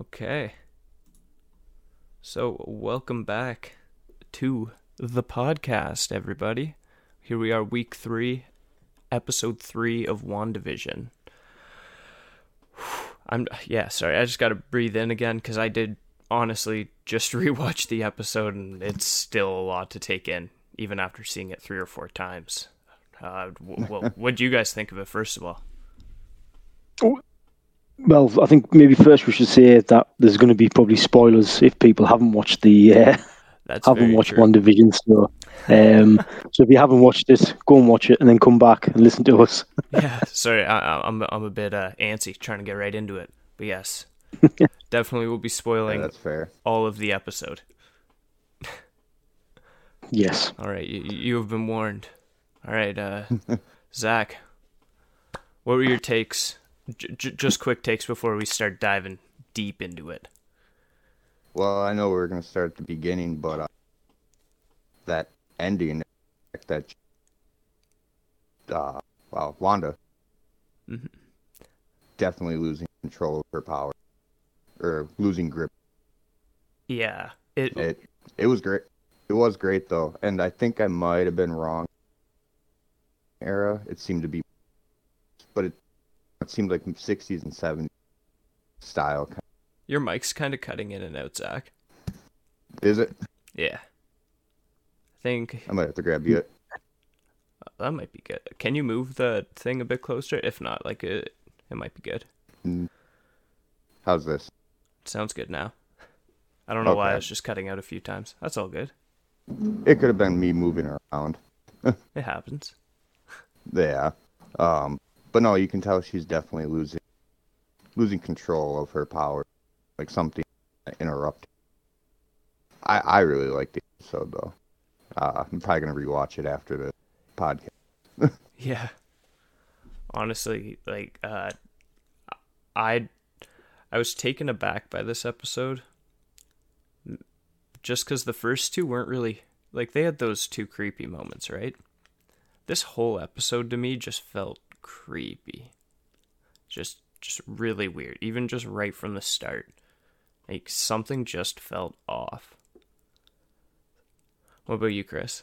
Okay. So, welcome back to the podcast, everybody. Here we are, week three, episode three of WandaVision. I'm, yeah, sorry, I just gotta breathe in again because I did honestly just rewatch the episode and it's still a lot to take in, even after seeing it three or four times. Uh, w- what do you guys think of it, first of all? Well, I think maybe first we should say that there's going to be probably spoilers if people haven't watched the uh, That's haven't watched true. WandaVision. So, um, so if you haven't watched it, go and watch it, and then come back and listen to us. yeah, sorry, I, I- I'm I'm a bit uh, antsy trying to get right into it, but yes, definitely we'll be Yeah, spoiling that's fair. all of the episode. Yes. All right, you, you have been warned. All right, uh, Zach, what were your takes? J- j- just quick takes before we start diving deep into it. Well, I know we are gonna start at the beginning, but uh, that ending, that uh, well, Wanda Mhm. definitely losing control of her power or losing grip. Yeah, it. It it was great. It was great though, and I think I might have been wrong. Era, it seemed to be, it seemed like 60s and 70s style. Your mic's kind of cutting in and out, Zach. Is it? Yeah, I think I might have to grab you. that might be good. Can you move the thing a bit closer? If not, like it, it might be good. How's this? Sounds good now. I don't know why I was just cutting out a few times. That's all good. It could have been me moving around. It happens. Yeah. Um, but no, you can tell she's definitely losing losing control of her power. Like something interrupted. I I really liked the episode though. Uh, I'm probably gonna rewatch it after the podcast. Yeah. Honestly, like uh I I was taken aback by this episode just cuz the first two weren't really like they had those two creepy moments, right? This whole episode to me just felt creepy. Just just really weird, even just right from the start. Like something just felt off. What about you, Chris?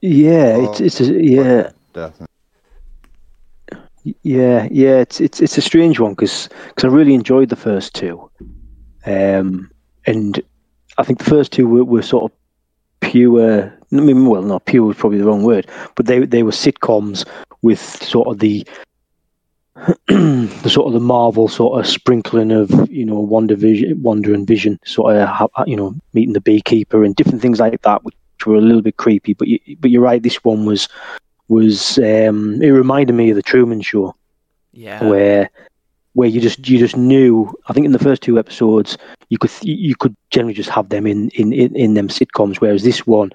Yeah, it's Oh, it's a, yeah. Definitely. Yeah, yeah, it's it's it's a strange one because I really enjoyed the first two, um, and I think the first two were, were sort of pure. I mean, well, not pure was probably the wrong word, but they they were sitcoms with sort of the the sort of the Marvel sort of sprinkling of you know Wonder Vision, Wanda and Vision, sort of you know meeting the beekeeper and different things like that, which were a little bit creepy. But you, but you're right, this one was was um, it reminded me of the Truman Show Yeah. where where you just you just knew. I think in the first two episodes you could you could generally just have them in in in, in them sitcoms, whereas this one,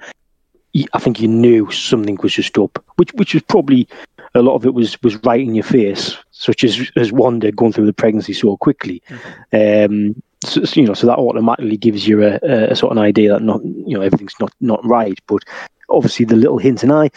I think you knew something was just up, which which was probably a lot of it was was right in your face, such as as Wanda going through the pregnancy so quickly. Um, so, you know, so that automatically gives you a, a, a sort of an idea that not you know everything's not not right, but obviously the little hint. And I,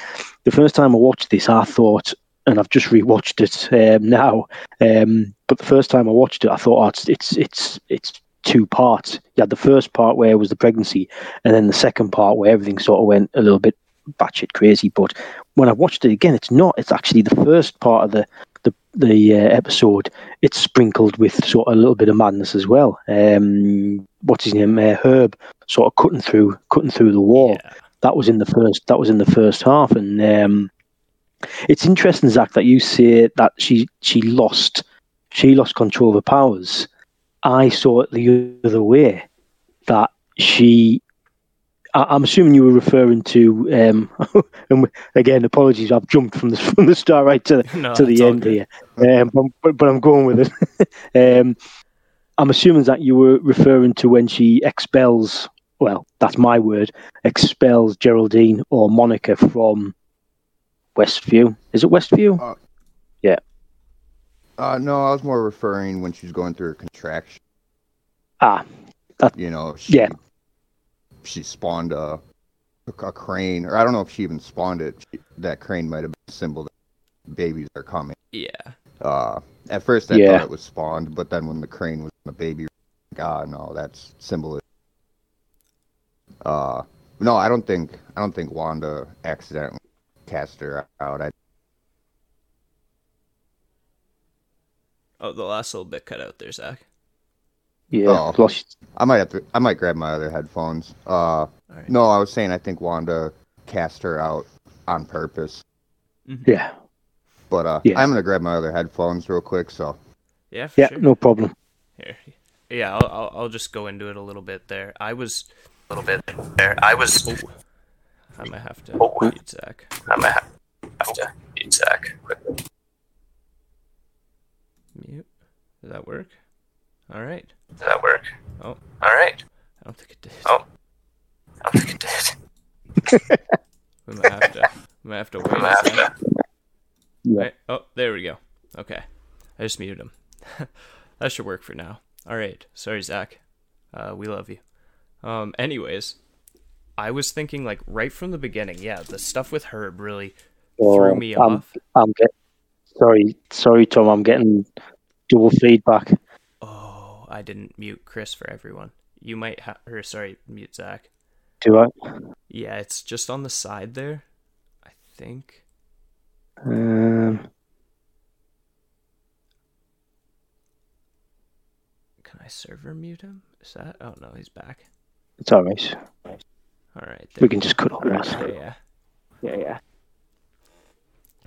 the first time I watched this, I thought, and I've just rewatched it um, now. Um, but the first time I watched it, I thought, oh, it's it's it's it's two parts. You had the first part where it was the pregnancy, and then the second part where everything sort of went a little bit batshit crazy. But when I watched it again, it's not. It's actually the first part of the the the uh, episode. It's sprinkled with sort of a little bit of madness as well. Um, what's his name? Uh, Herb, sort of cutting through cutting through the wall Yeah. that was in the first that was in the first half and um it's interesting zach that you say that she she lost she lost control of her powers i saw it the other way that she I- I'm assuming you were referring to, um, and again, apologies, I've jumped from the from the start right to No, to the end here, um, but, but but I'm going with it. um, I'm assuming that you were referring to when she expels. Well, that's my word. Expels Geraldine or Monica from Westview. Is it Westview? Yeah. Uh, no, I was more referring when she's going through her contraction. Ah, You know, she, Yeah. she spawned a, a crane, or I don't know if she even spawned it. She, that crane might have been a symbol that babies are coming. Yeah. Uh, at first I Yeah. thought it was spawned, but then when the crane was the baby, God, no, that's symbolism. Uh, no, I don't think I don't think Wanda accidentally cast her out. I Oh, the last little bit cut out there, Zach. Yeah, Oh. lost. I might have to I might grab my other headphones. Uh, All right. no, I was saying I think Wanda cast her out on purpose. Yeah, But uh, Yes. I'm gonna grab my other headphones real quick. So Yeah, for yeah, sure. no problem. Here. Yeah, I'll, I'll I'll just go into it a little bit there. I was a little bit there. I was. Oh, I might have to mute Zach. I might have to mute Zach quickly. Mute. Does that work? All right. Does that work? Oh, all right. I don't think it did. Oh, I don't think it did. we might have to. We might have to wait. a sec. Yeah. Right. Oh, there we go. Okay. I just muted him. that should work for now. All right. Sorry, Zach. Uh, we love you. Um, anyways, I was thinking like right from the beginning. Yeah, the stuff with Herb really threw me I'm, off. I'm get, sorry, sorry, Tom. I'm getting dual feedback. Oh, I didn't mute Chris for everyone. You might have, or sorry, mute Zach. Do I? Yeah, it's just on the side there. I think. Um, Can I server mute him? Is that? Oh no, he's back. it's all right. All right. We can just cut all that. Yeah, yeah. Yeah, yeah.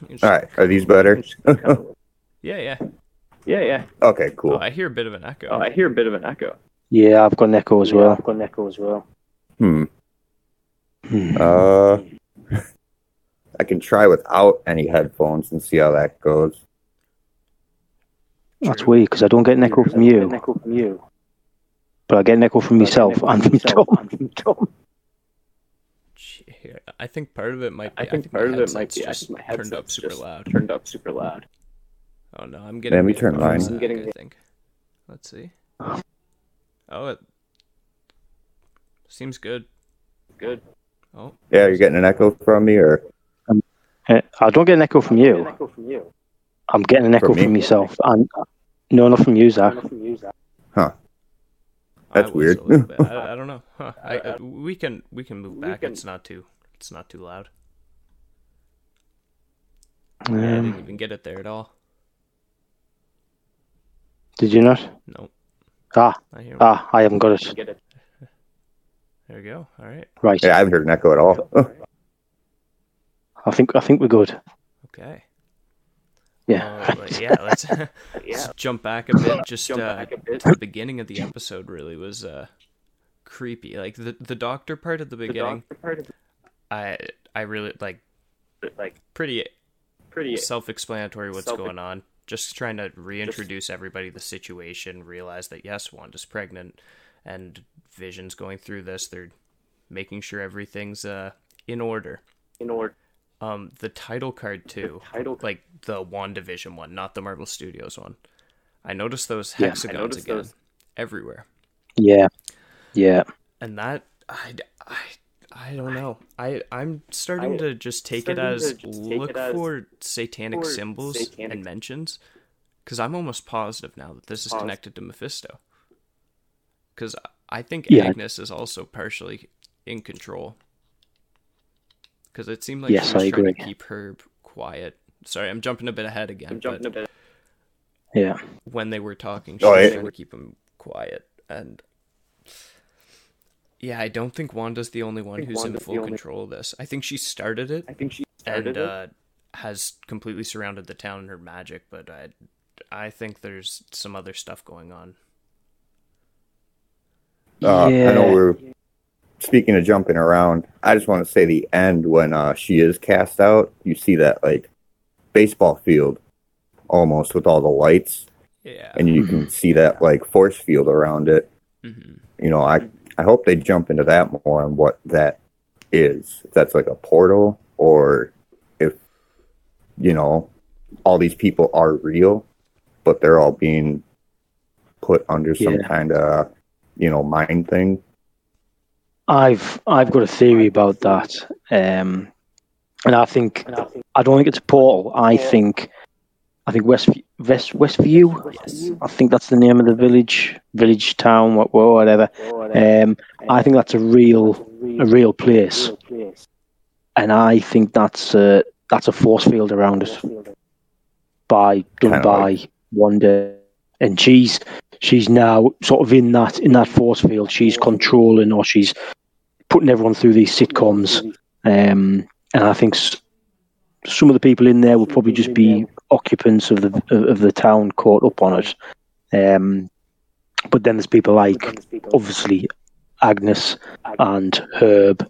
Just- all right, are these better? Yeah, yeah. Yeah, yeah. okay, Oh, cool. I hear a bit of an echo. I hear a bit of an echo. Yeah, I've got an echo as well. I've got an echo as well. Hmm. Hmm. Uh, I can try without any headphones and see how that goes. That's weird because I don't get an echo from you, but I get an echo from myself and from Tom. Gee, here, I think part of it might be. I think my part of it might be. I just think my turned up super just loud. Turned up super loud. Oh no, I'm getting. Let me turn echo mine. I'm getting I think. Let's see. Oh, it seems good. Good. Oh, Yeah, you're getting an echo from me, or Uh, I don't get an echo from you. Echo from you. I'm getting an echo From me? from myself. And no, not from you, Zach. huh? I That's was weird. a little bit. I, I don't know. Huh. I, uh, we can we can move back. It's not too. It's not too loud. yeah, I Um, didn't even get it there at all. did you not? Nope. Ah, I hear. ah, I haven't got it. There we go. All right. Right. Yeah, I haven't heard an echo at all. I think I think we're good. Okay. Yeah. Uh, yeah, let's, let's jump back a bit. Just uh, the beginning of the episode really was uh, creepy. Like the the doctor part at the beginning, I I really like like pretty pretty self-explanatory what's Self- going on. Just trying to reintroduce everybody to the situation, realize that yes, Wanda's pregnant, and Vision's going through this. They're making sure everything's uh in order. in order. Um, the title card too, Title like the WandaVision one, not the Marvel Studios one. I noticed those Yeah, hexagons noticed again those. everywhere, Yeah. Yeah. and that I, I, I don't know. I I'm starting I- to just take it as take look it as for satanic for symbols satanic- and mentions, because I'm almost positive now that this is connected to Mephisto. Because I think Yeah. Agnes is also partially in control. Because it seemed like Yes, she was I trying to agree. keep Herb quiet. Sorry, I'm jumping a bit ahead again. I'm jumping a bit. Yeah. when they were talking, she Oh, was yeah. trying to keep him quiet. And yeah, I don't think Wanda's the only one who's in Wanda's the full only- control of this. I think she started it I think she and started it. uh, has completely surrounded the town in her magic, but I, I think there's some other stuff going on. Uh, yeah. I know we're speaking of jumping around. I just want to say the end when uh, she is cast out. You see that like baseball field almost with all the lights, Yeah. and you can see that like force field around it. Mm-hmm. You know, I I hope they jump into that more on what that is. If that's like a portal, or if you know all these people are real, but they're all being put under some Yeah. kind of you know mind thing. I've I've got a theory about that, um, and I think I don't think it's a portal. I think I think West West Westview. Yes. I think that's the name of the village, village town, whatever. Um, I think that's a real a real place, and I think that's a that's a force field around us by done Kinda by like- Wanda, and she's she's now sort of in that in that force field. She's controlling or she's putting everyone through these sitcoms, um, and I think s- some of the people in there will probably just be occupants of the of, the town caught up on it. Um, but then there's people like obviously Agnes and Herb,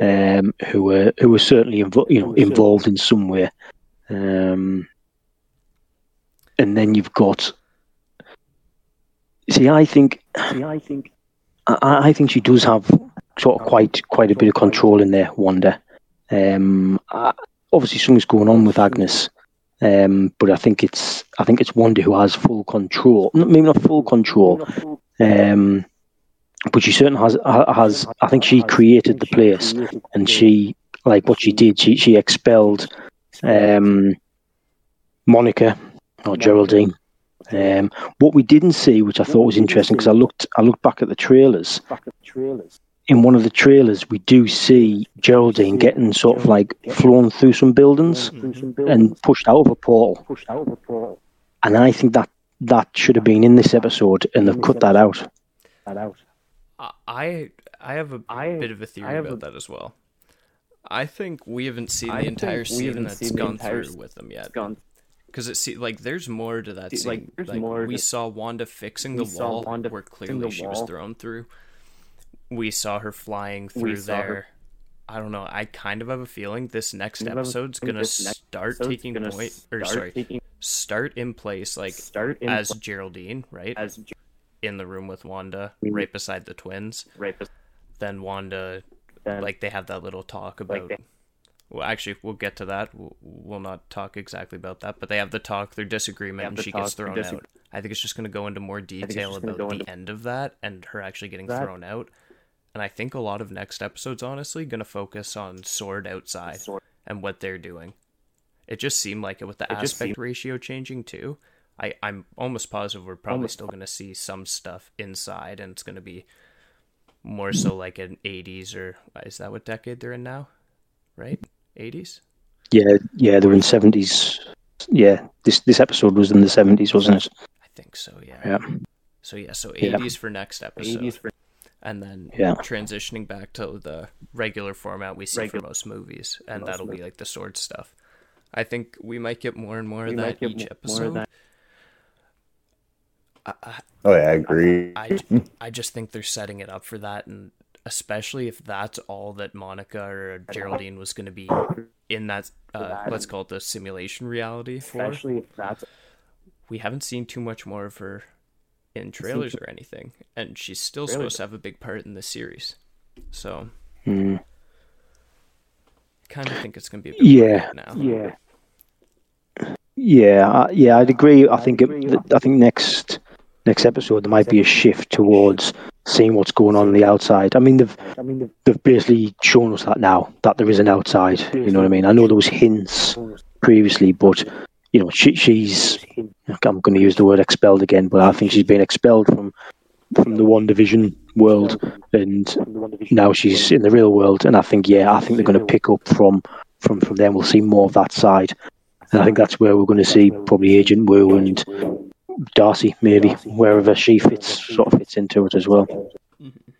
um, who were who were certainly invo- you know involved in some way. Um, and then you've got. See, I think, see, I think, I, I think she does have sort of quite quite a bit of control in there. Wanda, um, I, obviously something's going on with Agnes, um, but I think it's I think it's Wanda who has full control. Maybe not full control, um, but she certainly has has. I think she created the place, and she like what she did. She she expelled um, Monica or Geraldine. Um, what we didn't see, which I thought was interesting, because I looked I looked back at the trailers. Back at the trailers. In one of the trailers, we do see Geraldine getting sort of like flown through some buildings and pushed out of a portal. Pushed out of a portal. And I think that that should have been in this episode, and they've cut that out. I I have a bit of a theory about that as well. I think we haven't seen the entire scene that's gone through with them yet. Because it see like there's more to that scene. Like, we saw Wanda fixing the wall where clearly she was thrown through. We saw her flying through there. I don't know. I kind of have a feeling this next episode's gonna start taking point, or sorry, start in place like start as Geraldine, right? As in the room with Wanda, right beside the twins. Right. Then Wanda, like they have that little talk about. Well, actually, we'll get to that. We'll, we'll not talk exactly about that, but they have the talk, their disagreement, and she gets thrown out. I think it's just going to go into more detail about the end of that and her actually getting thrown out. And I think a lot of next episodes, honestly, going to focus on Sword outside and what they're doing. It just seemed like it with the aspect ratio changing too. I, I'm almost positive we're probably still going to see some stuff inside, and it's going to be more so like an 80s or is that what decade they're in now? Right? 80s? Yeah, yeah, they were in seventies. Yeah, this this episode was in the seventies, wasn't it? I think so, yeah. Yeah. So yeah, so Yeah. 80s for next episode. and then Yeah. transitioning back to the regular format we see for most movies, and that'll be like the sword stuff. I think we might get more and more of that each episode. I, I, Oh yeah, I agree. I, I just think they're setting it up for that, and especially if that's all that Monica or Geraldine was going to be in that, uh, let's call it the simulation reality for. Especially if that's we haven't seen too much more of her in trailers or anything, and she's still supposed to have a big part in this series. So, Mm. kind of think it's going to be a bit Yeah, now. yeah, yeah, uh, yeah. I'd agree. I think it, I think next next episode there might be a shift towards seeing what's going on on the outside. I mean, they've I mean, they've basically shown us that now that there is an outside. You know what I mean? I know there was hints previously, but you know, she, she's I'm going to use the word expelled again, but I think she's been expelled from from the WandaVision world, and now she's in the real world. And I think, yeah, I think they're going to pick up from from from them. We'll see more of that side, and I think that's where we're going to see probably Agent Woo and Darcy, maybe wherever she fits, sort of fits into it as well. Mm-hmm.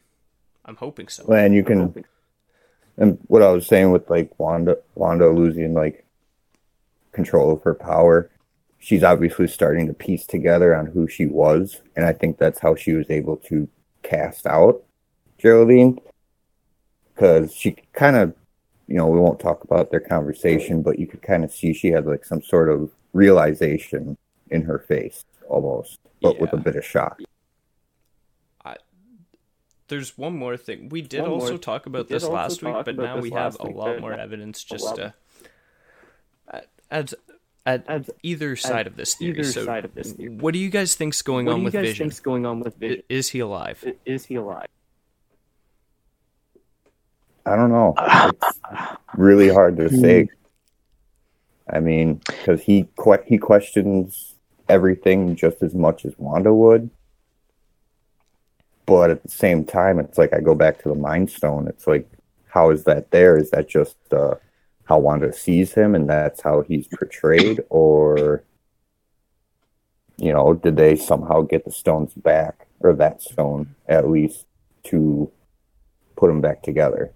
I'm hoping so. And you can, and what I was saying with like Wanda, Wanda losing like control of her power, she's obviously starting to piece together on who she was, and I think that's how she was able to cast out Geraldine, because she kind of, you know, we won't talk about their conversation, but you could kind of see she had like some sort of realization in her face, almost, but with a bit of shock. There's one more thing. We did also talk about this last week, but now we have a lot more evidence just to at at, either side of this theory. so, what do you guys think's going on with Vision? going on with I- Is he alive? Is he alive? I don't know. It's really hard to hmm. say. I mean, because he que- he questions everything just as much as Wanda would. But at the same time, it's like I go back to the Mind Stone. It's like, how is that there? Is that just uh, how Wanda sees him, and that's how he's portrayed, or you know, did they somehow get the stones back, or that stone at least, to put them back together?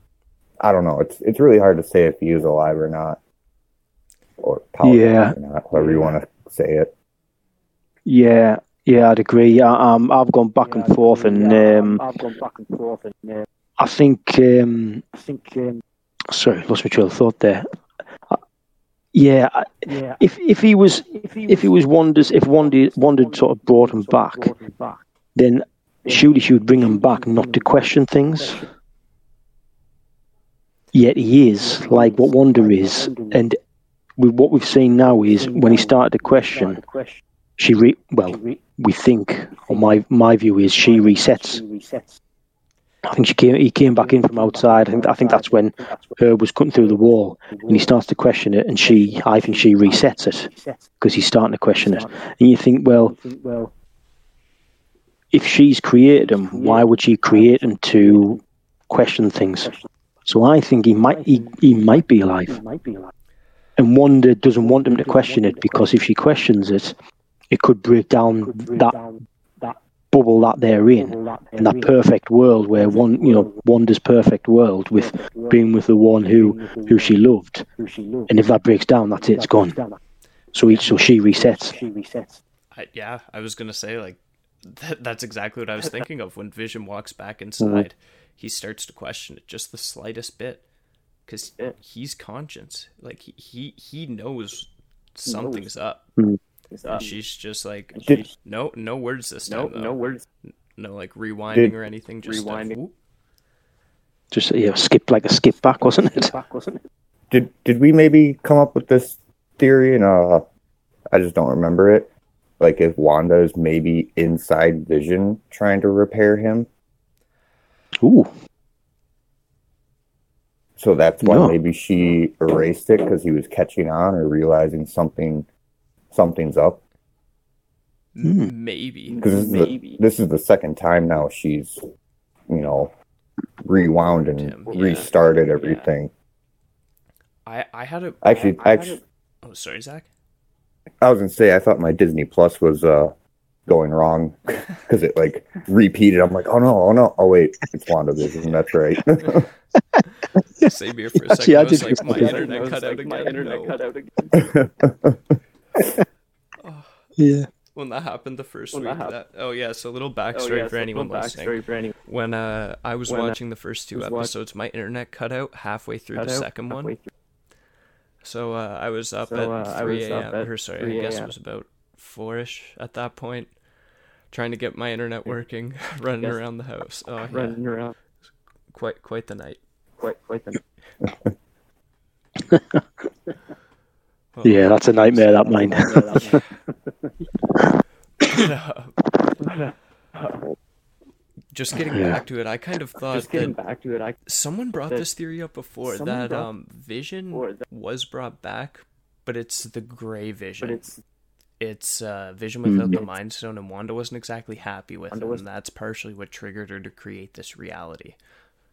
I don't know. It's it's really hard to say if he is alive or not, or powerful Yeah. or not, however you want to say it. Yeah, yeah, I'd agree. I, um, I've gone back and forth, and um, I've gone back and forth, and uh, I think. Um, I think, um, sorry, lost my trail of thought there. Uh, yeah, I- yeah, if if he was if he if he was if Wanda Wanda sort of brought him back, brought him back, then surely she would bring him back not to question things. Yet he is like what Wanda is, and with what we've seen now is when he started to question, she re well we think, or my my view is she resets. I think she came he came back in from outside. I think I think that's when her was cutting through the wall, and he starts to question it, and she I think she resets it because he's starting to question it, and you think, well, if she's created him, why would she create him to question things? So I think he might he, he might be alive. he might be alive. And Wanda doesn't want him to question it because if she questions it, it could break down Could bring that down that bubble that they're in, all that in that perfect world where one you know Wanda's perfect world with being with the one who who she loved. who she loved. And if that breaks down, that's it, it's gone. So each so she resets. She resets. I, yeah, I was gonna say like that, that's exactly what I was thinking of when Vision walks back mm-hmm. inside. He starts to question it just the slightest bit because Yeah. he's conscious. Like he he, he knows something's up. Is that- She's just like Did- no no words this no, though. no words. no like rewinding Did- or anything. Just Rewinding. rewinding. Just you know, skip like a skip back, wasn't it? Back, wasn't it? Did did we maybe come up with this theory and uh I just don't remember it. Like if Wanda is maybe inside Vision trying to repair him. Ooh, So that's why No. maybe she erased it because he was catching on or realizing something something's up. Hmm. Maybe. Because this, is the- this is the second time now she's, you know, rewound and Him, yeah. restarted everything. I I had a Actually, I had actually, a- oh sorry Zach. I was gonna say I thought my Disney Plus was uh going wrong because it like repeated. I'm like, oh no, oh no, oh wait, it's WandaVision. That's right. Same here for a Actually, second. I I was like, just- my internet cut out like again. My internet cut out again. Yeah. When that happened the first When week, that that, oh yeah. So a little Oh, backstory yeah, for so anyone little listening. backstory for anyone. When uh, I was When, uh, watching the first two was watch- episodes, my internet cut out halfway through Cut the out second one. through. So uh, I was up So, at uh, I 3 was a.m. Or sorry, I guess it was about four-ish at that point, trying to get my internet working, running Yes. around the house. Oh yeah, Running around quite quite the night. quite quite the Oh, Yeah, that's a nightmare, that mine. Just getting Yeah. back to it, I kind of thought Just getting that back to it, I someone brought that this theory up before that brought- um Vision or that- was brought back, but it's the Gray Vision. but it's it's uh, Vision without Mhm. the Mind Stone, and Wanda wasn't exactly happy with Wanda him, was- and that's partially what triggered her to create this reality.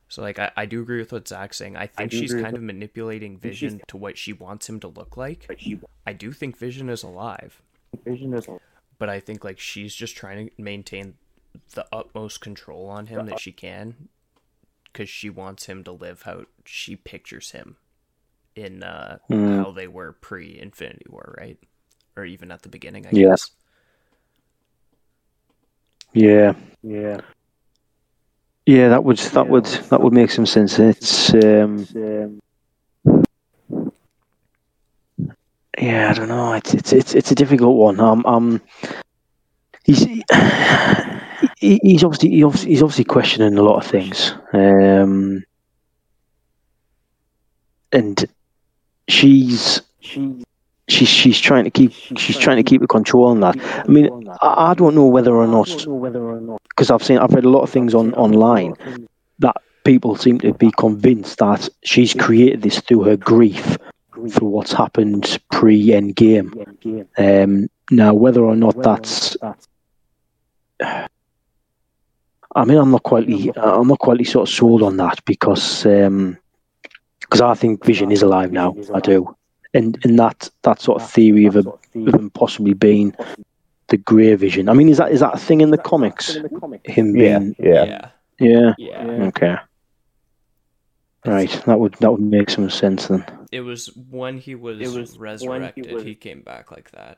So, like, I, I do agree with what Zach's saying. I think do she's kind of manipulating Vision to what she wants him to look like. but she I do think Vision is alive, vision is but I think like she's just trying to maintain the utmost control on him that she can, because she wants him to live how she pictures him in uh, Mm. how they were pre Infinity War, right? Or even at the beginning, I Yeah. guess. Yeah. yeah. Yeah, that would that would that would make some sense. It's um, yeah, I don't know. It's it's it's, it's a difficult one. Um, um, he's he, he's obviously he obviously- he's obviously questioning a lot of things. Um, and she's she she's she's trying to keep she's trying to keep a control on that. I mean, I, I don't know whether or not whether or not. because I've seen I've read a lot of things on online that people seem to be convinced that she's created this through her grief for what's happened pre Endgame. Um, now, whether or not that's, I mean, I'm not quite, I'm not quite sort of sold on that because, um, because I think Vision is alive now. I do, and and that that sort of theory of, a, of him possibly being the Grey Vision. I mean, is that is that a thing in the comics? Him being, yeah. Yeah. yeah. Yeah. Okay. Right, that would that would make some sense then. It was when he was, It was when he resurrected, he, came back like that.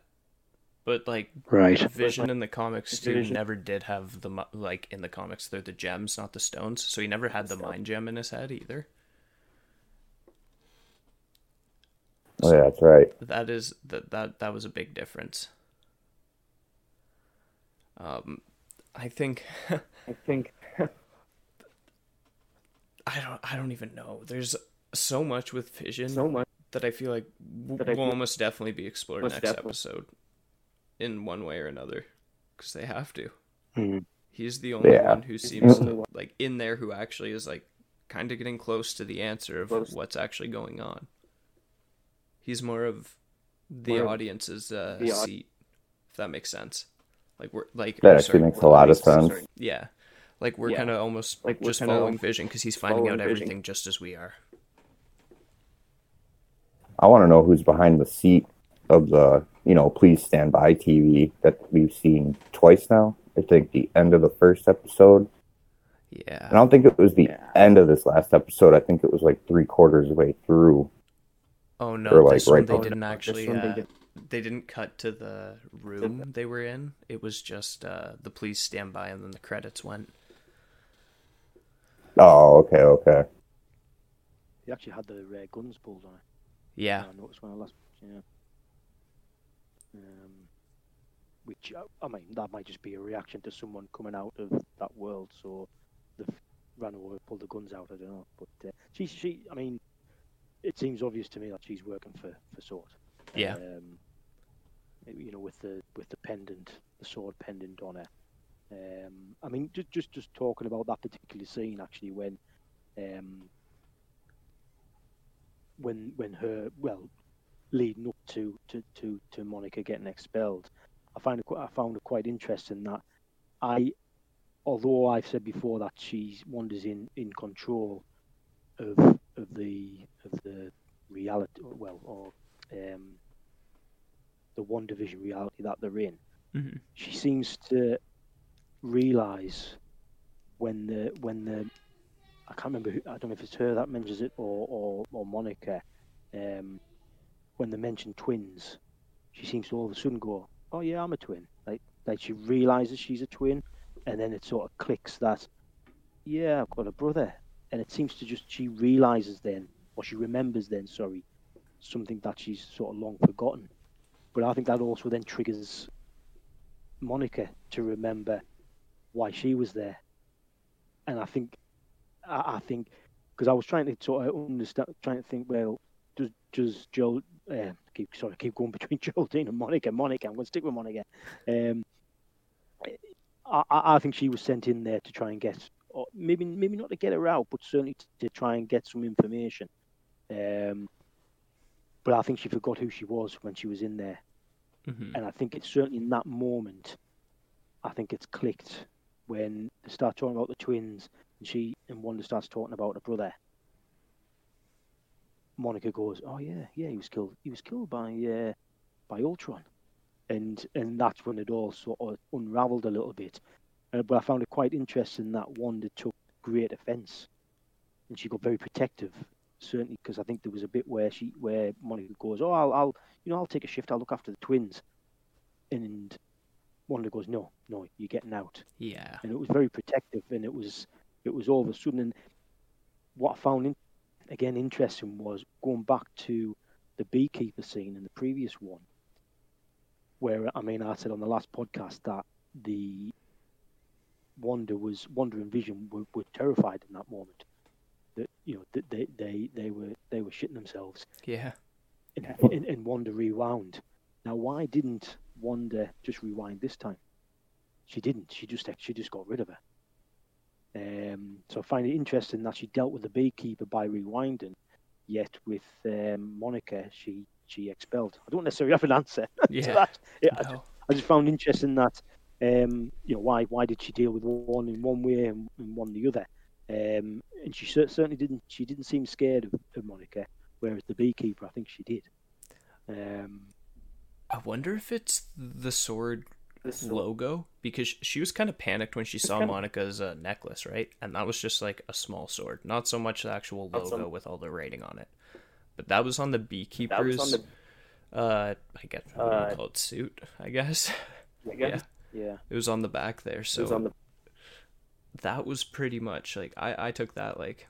But like Right. Vision in the comics too Vision- never did have the like in the comics they're the gems, not the stones. So he never had the mind gem in his head either. Oh, yeah, that's right. That is that that that was a big difference. Um, I think I think I don't I don't even know. There's so much with Vision so much. that I feel like w- That will feel- almost definitely be explored next definitely. episode, in one way or another, because they have to. Mm. He's the only Yeah. one who seems to, like in there who actually is like kind of getting close to the answer of Close. what's actually going on. He's more of the More audience's uh, the au- seat, if that makes sense. Like we're like That actually sorry, makes a lot of sorry, sense. Yeah, like we're Yeah. kind of almost Like, just kinda following Vision because he's finding out following Vision. everything just as we are. I want to know who's behind the seat of the, you know, please stand by TV that we've seen twice now. I think the end of the first episode. Yeah. I don't think it was the Yeah. end of this last episode. I think it was like three quarters of the way through. Oh no, Or, like, this one they before- didn't actually. one they uh, did- they didn't cut to the room they were in. It was just uh, the please stand by, and then the credits went. Oh, okay, okay. He actually had the uh, guns pulled on it. Yeah, I noticed when I last, yeah. Um, which uh, I mean, that might just be a reaction to someone coming out of that world, so they've ran over, pulled the guns out. I don't know, but uh, she, she, I mean, it seems obvious to me that she's working for for Sword. yeah, Um, you know, with the with the pendant, the sword pendant on her. Um, I mean, just just just talking about that particular scene, actually, when um, when when her well, leading up to to to, to Monica getting expelled, I find it I found it quite interesting that I, although I've said before that she's Wanda's in in control of of the of the reality, well, or um, the WandaVision reality that they're in, hmm she seems to realize when the when the I can't remember who, I don't know if it's her that mentions it or or, or Monica um, when they mention twins she seems to all of a sudden go oh yeah I'm a twin. Like like she realizes she's a twin and then it sort of clicks that yeah I've got a brother and it seems to just she realizes then or she remembers then sorry something that she's sort of long forgotten but I think that also then triggers Monica to remember why she was there. And I think, I, I think, because I was trying to sort of understand, trying to think, well, does does Joel? Uh, keep sorry, keep going between Geraldine and Monica. Monica, I'm going to stick with Monica. Um, I, I I think she was sent in there to try and get, or maybe maybe not to get her out, but certainly to, to try and get some information. Um, but I think she forgot who she was when she was in there hmm and I think it's certainly in that moment, I think it's clicked when they start talking about the twins, and she and Wanda starts talking about her brother. Monica goes, "Oh yeah, yeah, he was killed. He was killed by uh, by Ultron," and and that's when it all sort of unravelled a little bit. Uh, but I found it quite interesting that Wanda took great offence, and she got very protective. Certainly, because I think there was a bit where she where Monica goes, "Oh, I'll, I'll you know, I'll take a shift. I'll look after the twins," and Wanda goes, "No, no, you're getting out." yeah, and it was very protective and it was it was all of a sudden and what I found in, again interesting was going back to the beekeeper scene in the previous one where I mean I said on the last podcast that the Wanda was Wanda and Vision were, were terrified in that moment that you know that they, they, they were they were shitting themselves yeah. and, and, and Wanda rewound now why didn't Wanda just rewind this time she didn't. She just she just got rid of her. Um, so I find it interesting that she dealt with the beekeeper by rewinding, yet with um, Monica, she she expelled. I don't necessarily have an answer to Yeah. that. Yeah, I, No. I just found interesting that um, you know why why did she deal with one in one way and, and one the other? Um, and she certainly didn't. She didn't seem scared of, of Monica, whereas the beekeeper, I think she did. Um, I wonder if it's the sword This is logo because she was kind of panicked when she saw kinda- Monica's uh, necklace, right? And that was just like a small sword, not so much the actual logo so- with all the writing on it. But that was on the that beekeeper's. was on uh, I guess what you Uh, call it suit, I guess. the. yeah, yeah, it was on the back there. It So was on the. that was pretty much like I I took that like,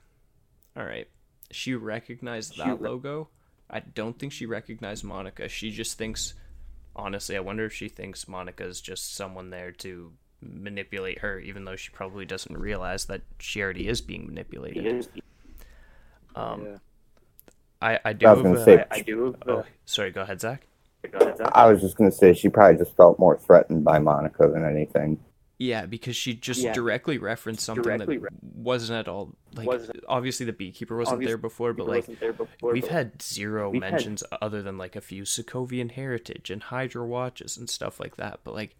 all right, she recognized She that re- logo. I don't think she recognized Monica. She just thinks, honestly, I wonder if she thinks Monica's just someone there to manipulate her, even though she probably doesn't realize that she already is being manipulated. is. Um, yeah. I I do. I was have gonna a- say- I, I do. Have, oh, uh, sorry. Go ahead, Zach. Go ahead, Zach. I was just gonna say she probably just felt more threatened by Monica than anything. Yeah, because she just Yeah. directly referenced something Directly that re- wasn't at all like. Wasn't- obviously, the beekeeper wasn't there before, but like there before, we've but had 0 we've had- mentions other than like a few Sokovian heritage and Hydra watches and stuff like that, but like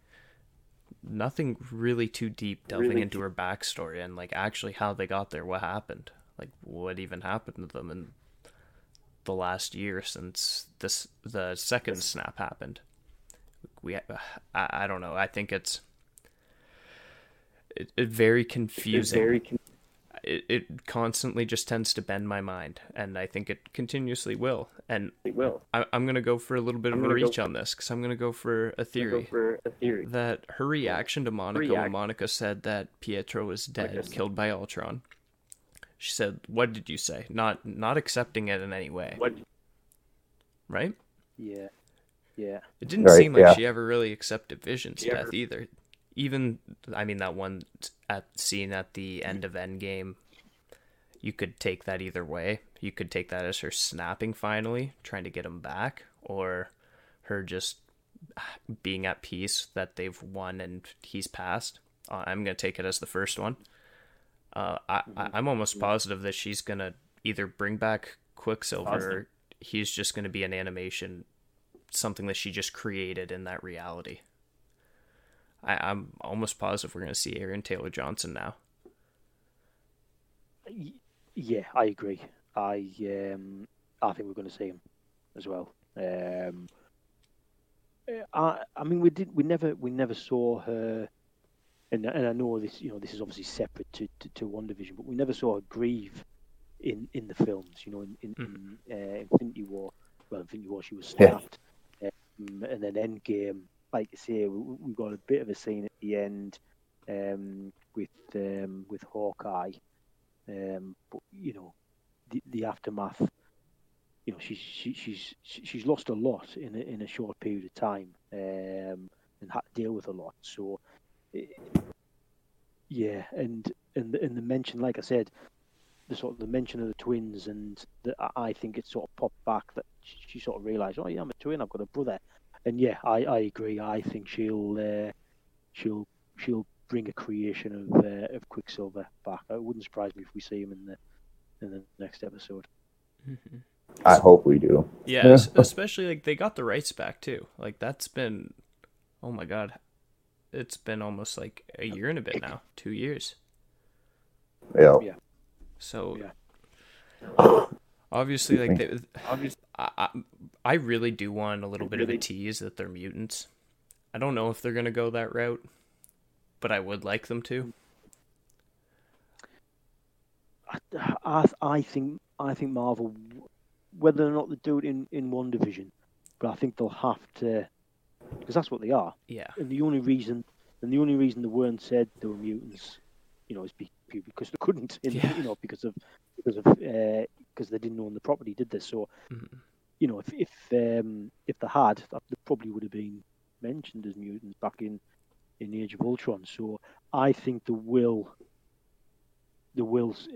nothing really too deep delving Really into her backstory and like actually how they got there, what happened, like what even happened to them in the last year since this the second snap happened. We, uh, I, I don't know. I think it's it, it very confusing very con- it, it constantly just tends to bend my mind and i think it continuously will and it will. I, i'm going to go for a little bit I'm of a reach on this because i'm going to go for a theory for a theory. that her reaction to monica when monica said that pietro was dead killed by ultron she said what did you say? Not not accepting it in any way. What? right? Yeah, yeah. it didn't Right, seem like yeah. she ever really accepted vision's She death ever- either. Even i mean that one at scene at the end of endgame you could take that either way. You could take that as her snapping finally trying to get him back or her just being at peace that they've won and he's passed. Uh, i'm going to take it as the first one uh, I, I, i'm almost positive that she's going to either bring back quicksilver Positive. or he's just going to be an animation something that she just created in that reality I, I'm almost positive we're going to see Aaron Taylor Johnson now. Yeah, I agree. I um, I think we're going to see him as well. Um, I I mean, we did we never we never saw her, and and I know this you know this is obviously separate to to, to WandaVision, but we never saw her grieve in in the films. You know, in in, in uh, Infinity War, well, Infinity War, she was Yeah. snapped, um, and then Endgame. Like I say, we, we got a bit of a scene at the end um, with um, with Hawkeye. Um, but you know, the, the aftermath. You know, she's she, she's she's lost a lot in a, in a short period of time, um, and had to deal with a lot. So, yeah, and and the, and the mention, like I said, the sort of the mention of the twins, and the, I- I think it sort of popped back that she, she sort of realised, oh yeah, I'm a twin, I've got a brother, and yeah, I, I agree. I think she'll uh, she'll she'll bring a creation of uh, of Quicksilver back. It wouldn't surprise me if we see him in the in the next episode. I hope we do. Yeah, Yeah. especially like they got the rights back too. Like that's been, oh my god, it's been almost like a year and a bit now, two years. Yeah. Yeah. So Yeah. obviously, like they, Obviously, I, I I really do want a little bit of a tease that they're mutants. I don't know if they're gonna go that route, but I would like them to. I, I, I think I think Marvel, whether or not they do it in, in WandaVision, but I think they'll have to, because that's what they are. Yeah. And the only reason, and the only reason they weren't said they were mutants, you know, is be, be- because they couldn't, in, Yeah. you know, because of because of uh, because they didn't own the property, did they? So, Mhm. you know, if if um, if they had, they probably would have been mentioned as mutants back in in the Age of Ultron. So, I think the will the wills,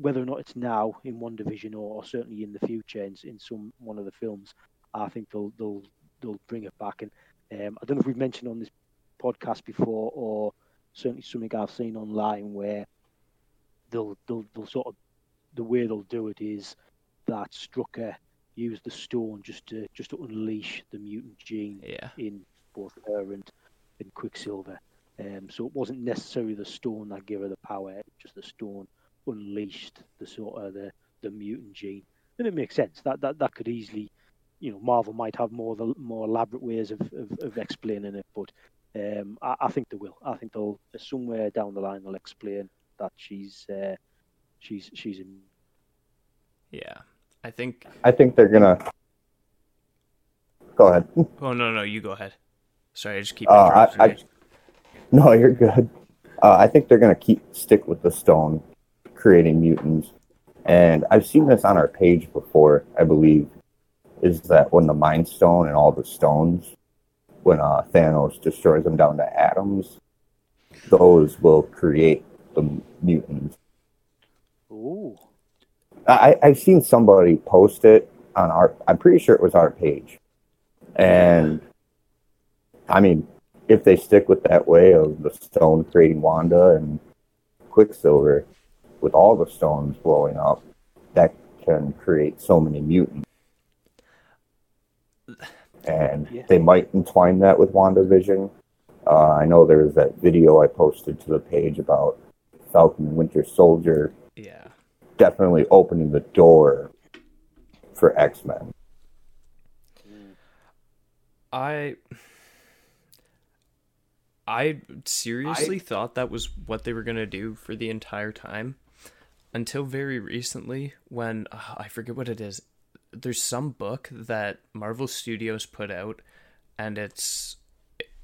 whether or not it's now in WandaVision or, or certainly in the future in, in some one of the films, I think they'll they'll they'll bring it back. And um, I don't know if we've mentioned on this podcast before, or certainly something I've seen online where they'll they'll, they'll sort of the way they'll do it is that Strucker used the stone just to just to unleash the mutant gene Yeah. in both her and, and Quicksilver. Um, so it wasn't necessarily the stone that gave her the power; just the stone unleashed the sort of the, the mutant gene, and it makes sense. That that that could easily, you know, Marvel might have more the more elaborate ways of, of, of explaining it, but um, I, I think they will. I think they'll somewhere down the line they'll explain that she's uh, she's she's in. Yeah. I think. I think they're gonna. Go ahead. Oh no, no, you go ahead. Sorry, I just keep Uh, I- I- No, you're good. Uh, I think they're gonna keep stick with the stone, creating mutants. And I've seen this on our page before. I believe is that when the Mind Stone and all the stones, when uh, Thanos destroys them down to atoms, those will create the mutants. Oh, I, I've seen somebody post it on our. I'm pretty sure it was our page, and I mean, if they stick with that way of the stone creating Wanda and Quicksilver, with all the stones blowing up, that can create so many mutants. And Yeah. they might entwine that with WandaVision. Uh, I know there was that video I posted to the page about Falcon and Winter Soldier Yeah. definitely opening the door for X Men. I I seriously thought that was what they were going to do for the entire time until very recently when uh, I forget what it is. There's some book that Marvel Studios put out and it's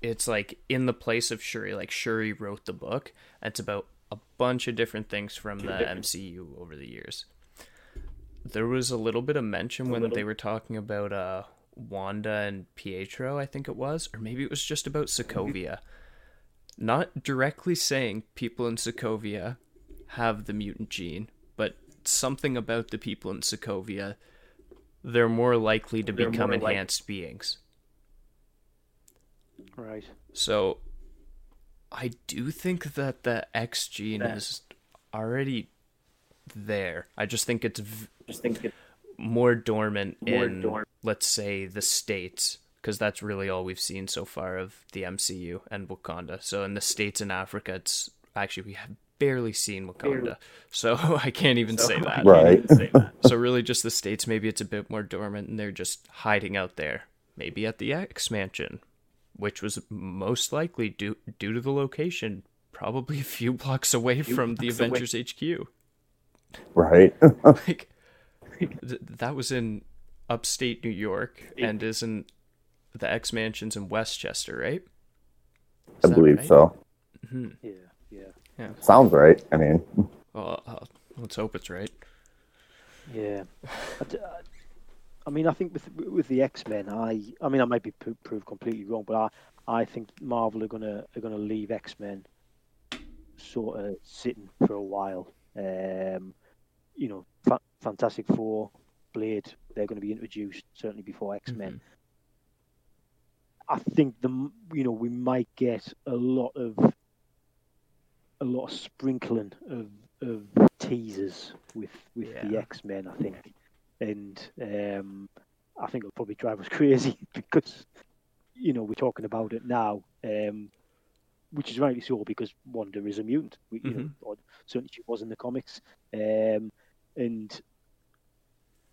it's like in the place of Shuri like Shuri wrote the book. It's about a bunch of different things from the MCU over the years. There was a little bit of mention when they were talking about uh Wanda and Pietro, I think it was, or maybe it was just about Sokovia. Not directly saying people in Sokovia have the mutant gene, but something about the people in Sokovia, they're more likely to become more like- enhanced beings. right. So I do think that the X gene is already there. I just think it's v- Just think it, more dormant More in dorm- let's say the states because that's really all we've seen so far of the MCU and Wakanda. So in the states and Africa, it's actually we have barely seen Wakanda, Barely. so I can't even say that. Right. say that. So really, just the states. Maybe it's a bit more dormant, and they're just hiding out there. Maybe at the X Mansion, which was most likely due due to the location, probably a few blocks away from the blocks away. Avengers HQ. Right? Like th- that was in upstate New York, and isn't the X Mansions in Westchester, right? I Is that believe right? so. Mm-hmm. Yeah, yeah, Sounds right. I mean, Well, uh, let's hope it's right. yeah. I, d- I- I mean, I think with with the X Men, I I mean, I might be pro- proved completely wrong, but I I think Marvel are gonna are gonna leave X Men sort of sitting for a while. Um, you know, Fa- Fantastic Four, Blade, they're going to be introduced certainly before X Men. I think the you know we might get a lot of a lot of sprinkling of, of teasers with with the X Men. I think, and um, I think it'll probably drive us crazy because you know we're talking about it now, um, which is rightly so because Wanda is a mutant. We, you know, or certainly she was in the comics, um, and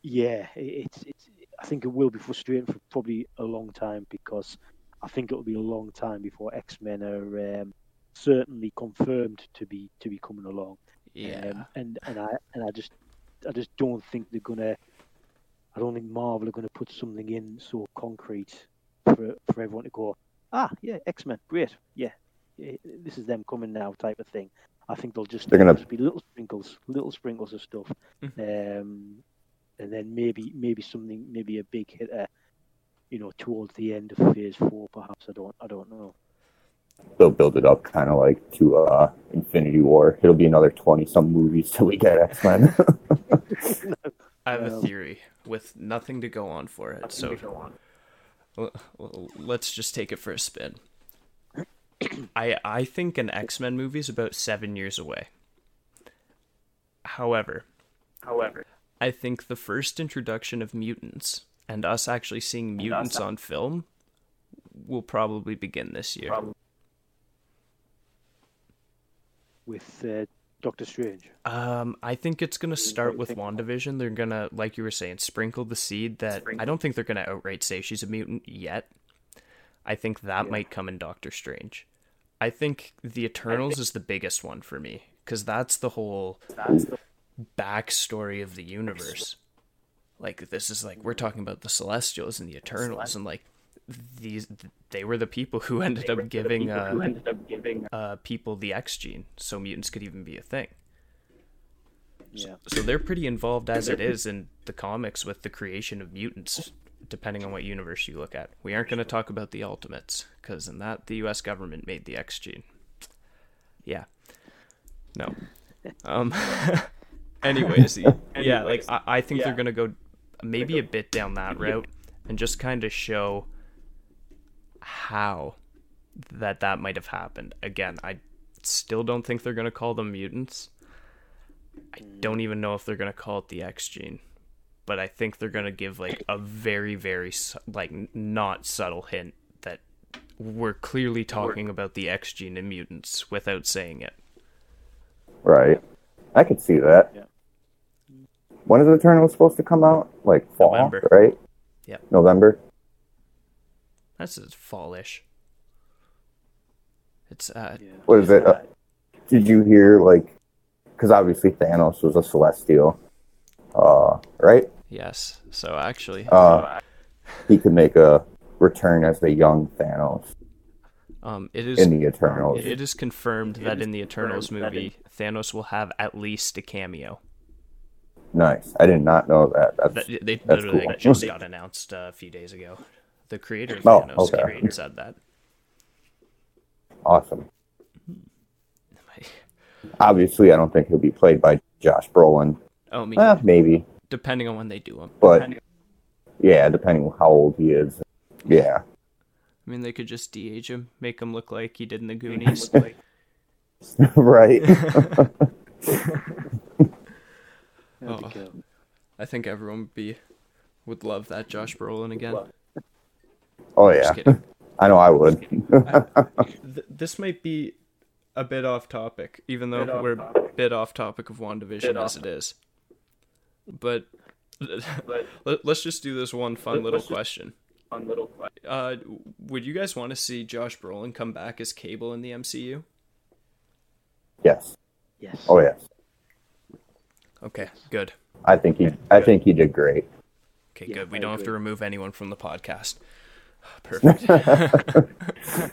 yeah, it, it's it's. I think it will be frustrating for probably a long time because I think it will be a long time before X Men are um, certainly confirmed to be to be coming along. Yeah. Um, and and I and I just I just don't think they're gonna. I don't think Marvel are gonna put something in so concrete for for everyone to go. Ah, yeah, X Men, great, yeah, yeah, this is them coming now, type of thing. I think they'll just They're gonna- just be little sprinkles, little sprinkles of stuff, um, and then maybe maybe something, maybe a big hitter, you know, towards the end of Phase Four, perhaps. I don't, I don't know. They'll build it up kind of like to uh, Infinity War. It'll be another 20 some movies till we get X Men. I have a Um, theory with nothing to go on for it. So go on. Well, well, let's just take it for a spin. I I think an X Men movie is about seven years away. However, However, I think the first introduction of mutants and us actually seeing mutants on film will probably begin this year. With uh, Doctor Strange. Um, I think it's gonna start with WandaVision. They're gonna, like you were saying, sprinkle the seed that I don't think they're gonna outright say she's a mutant yet. I think that might come in Doctor Strange. I think the Eternals is the biggest one for me because that's the whole that's the... backstory of the universe. Like this is like we're talking about the Celestials and the Eternals, and like these they were the people who ended up giving uh, ended up giving uh people the X gene, so mutants could even be a thing. Yeah. So they're pretty involved as it is in the comics with the creation of mutants, depending on what universe you look at. We aren't going to talk about the Ultimates, because in that, the US government made the X gene. Yeah. No. Um. anyways, yeah, like, I, I think they're going to go maybe a bit down that route and just kind of show how that that might have happened. Again, I still don't think they're going to call them mutants. I don't even know if they're going to call it the X gene, but I think they're going to give like a very very su- like not subtle hint that we're clearly talking about the X gene in mutants without saying it. Right. I could see that. Yeah. When is Eternal supposed to come out? Like fall, November. right? Yeah. November. That's just fallish. It's uh Yeah. What is it? Uh, did you hear like? Because obviously Thanos was a Celestial, uh, right? yes. So actually, Uh, he could make a return as the young Thanos um, it is in the Eternals. it is confirmed that in the Eternals movie, Thanos will have at least a cameo. Nice. I did not know that. That's That, they That's literally cool. just got announced uh, a few days ago. The creator of Oh, Thanos okay. created, said that. awesome. Obviously, I don't think he'll be played by Josh Brolin. Oh, me Eh, maybe, depending on when they do them. but yeah, depending on how old he is. Yeah. I mean, they could just de-age him, make him look like he did in the Goonies. right. Oh. I think everyone would be would love that Josh Brolin again. Oh yeah. I know I would. Th- this might be a bit off topic, even though we're a bit off topic of WandaVision as it is. But let, let's just do this one fun little question. on little question. Uh, would you guys want to see Josh Brolin come back as Cable in the MCU? yes. Yes. Oh yes. Okay, good. I think he. I think he did great. Okay, Yeah, good. We I don't have to remove anyone from the podcast. Perfect.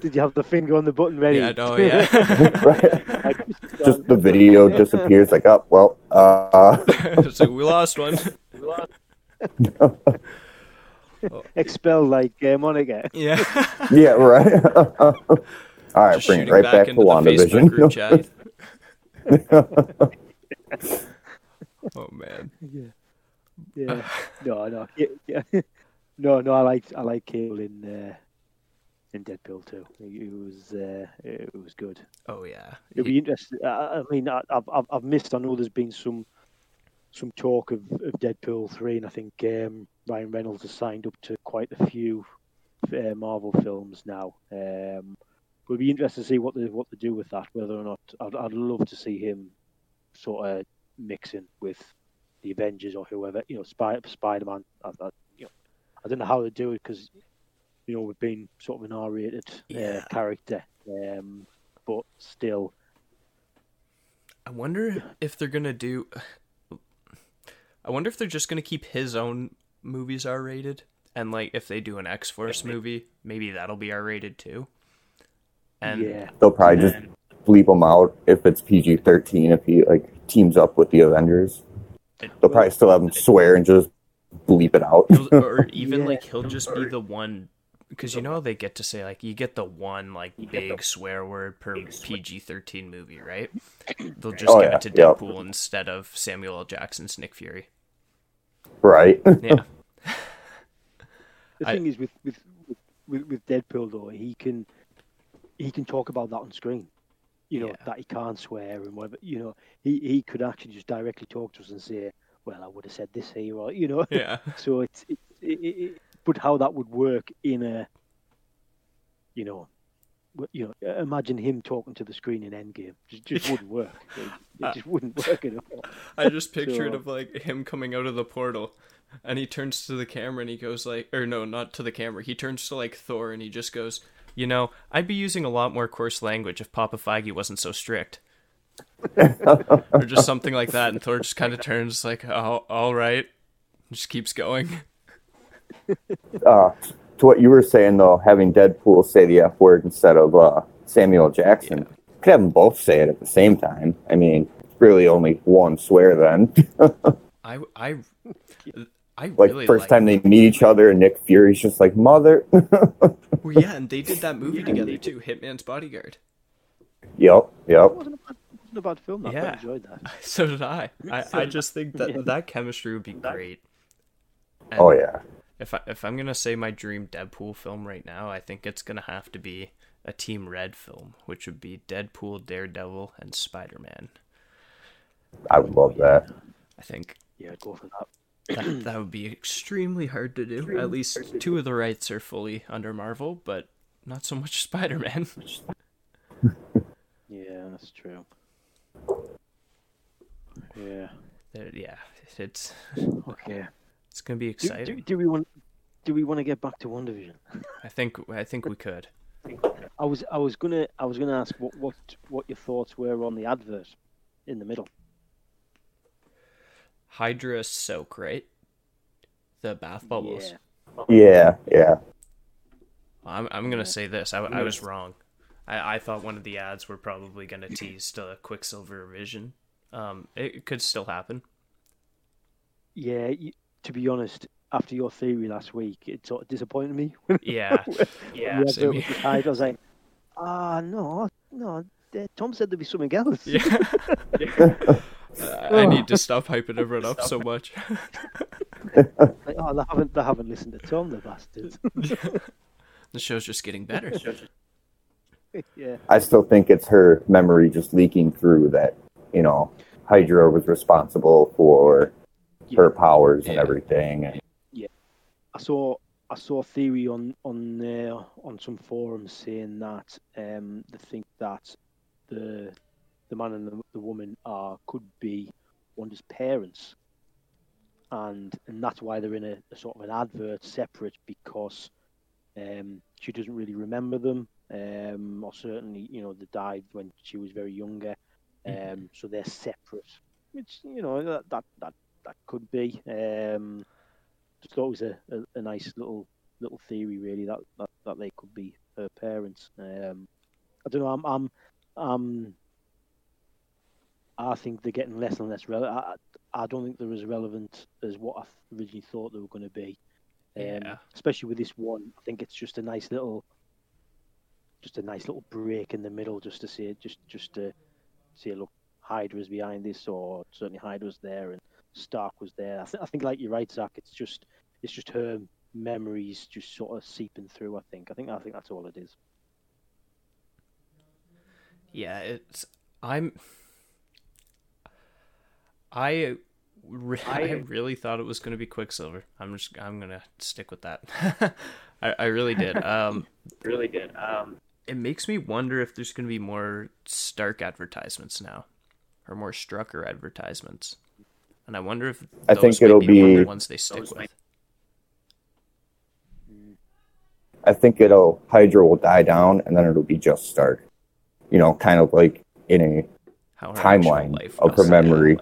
Did you have the finger on the button ready? yeah, no, yeah. right. Just the video disappears. Like, oh well. Uh, so we lost one. expel like uh, Monica. Yeah. yeah. Right. All right. Just bring it right back back to into the Facebook group WandaVision. chat. oh man. Yeah. Yeah. no, no. Yeah, yeah. No, no. I like I like Cable in uh, in Deadpool too. It was uh, it was good. Oh yeah. It'll be interesting. I, I mean, I, I've I've missed. I know there's been some some talk of, of Deadpool three, and I think um, Ryan Reynolds has signed up to quite a few uh, Marvel films now. Um, it'll be interesting to see what they what they do with that. Whether or not I'd, I'd love to see him sort of mixing with the Avengers or whoever. You know, Spider Spider Man. I, I, you know, I don't know how they do it because you know we've been sort of an R-rated Yeah. uh, character, um, but still. I wonder if they're gonna do. I wonder if they're just gonna keep his own movies R rated, and like if they do an X Force movie, maybe that'll be R rated too. And yeah, They'll probably just bleep him out if it's PG thirteen. If he like teams up with the Avengers, they'll probably still have him swear and just bleep it out. or even Yeah. like he'll just be the one because you know they get to say like you get the one like big swear word per PG thirteen movie, right? They'll oh, just Oh, give yeah, it to yep. Deadpool instead of Samuel L. Jackson's Nick Fury. right. Yeah, the I- thing is with, with with with Deadpool though, he can he can talk about that on screen. you know Yeah. that he can't swear and whatever. You know, he he could actually just directly talk to us and say, "Well, I would have said this here," or you know. Yeah. So it's it, it, it, it- but how that would work in a, you know, you know, imagine him talking to the screen in Endgame. Just just wouldn't work. It, it just wouldn't work at all. I just pictured So- of like him coming out of the portal and he turns to the camera and he goes like or no, not to the camera. He turns to like Thor and he just goes, "You know, I'd be using a lot more coarse language if Papa Feige wasn't so strict." or just something like that and Thor just kind of turns like, "Oh, all right." Just keeps going. uh, to what you were saying though, having Deadpool say the F word instead of uh, Samuel Jackson, could have them both say it at the same time. I mean, really only one swear then. I I I like really first like- time they meet each other, and Nick Fury's just like mother. Well, yeah, and they did that movie together too, Hitman's Bodyguard. yep, yep. It wasn't a bad, it wasn't a bad film. I Yeah. quite enjoyed that. So did I. I, I just think that Yeah. that chemistry would be great. Oh, and Oh yeah. If I if I'm gonna say my dream Deadpool film right now, I think it's gonna have to be a Team Red film, which would be Deadpool, Daredevil, and Spider Man. I would love that. I think Yeah, go for that. that, that would be extremely hard to do. At least two of the rights are fully under Marvel, but not so much Spider Man. Yeah, that's true. Yeah. yeah, it's Okay. it's gonna be Do, exciting. do, do we want? Do we want to get back to WandaVision? I think I think we could. I was I was gonna I was gonna ask what what what your thoughts were on the advert in the middle. Hydra soak, right? The bath bubbles. Yeah. Yeah, yeah. I'm I'm gonna say this. I, I was wrong. I, I thought one of the ads were probably gonna tease the Quicksilver Vision. Um, it could still happen. Yeah. You, to be honest, after your theory last week, it sort of disappointed me. Yeah, yeah. The same advert was here. behind, I was like, ah, no, no. Tom said there'd be something else. yeah. Uh, I need to stop hyping everyone up so much. Like, oh, they haven't they haven't listened to Tom, the bastards. the show's just getting better. yeah. I still think it's her memory just leaking through that, you know, Hydra was responsible for her powers and everything. And I saw I saw a theory on on uh, on some forums saying that um, they think that the the man and the, the woman are could be Wanda's parents, and and that's why they're in a, a sort of an advert separate because um, she doesn't really remember them, um, or certainly you know they died when she was very younger, um, so they're separate, which you know that that that, that could be. Um, just thought it was a, a, a nice little little theory, really, that, that, that they could be her parents. Um, I don't know. I'm, I'm, I'm I think they're getting less and less relevant. I, I don't think they're as relevant as what I originally thought they were going to be. Um, Yeah. Especially with this one, I think it's just a nice little, just a nice little break in the middle, just to see it, just just to say, look, Hydra's behind this, or certainly Hydra's there, and Stark was there. I, th- I think, like you're right, Zach. It's just it's just her memories just sort of seeping through. I think. I think. I think that's all it is. Yeah, it's I'm I re- I really thought it was going to be Quicksilver. I'm just I'm going to stick with that. I I really did. Um Really good. Um, it makes me wonder if there's going to be more Stark advertisements now or more Strucker advertisements. And I wonder if I think it'll be, of the ones they stick with. might- I think it'll Hydra will die down, and then it'll be just Stark. You know, kind of like in a How timeline of her memory.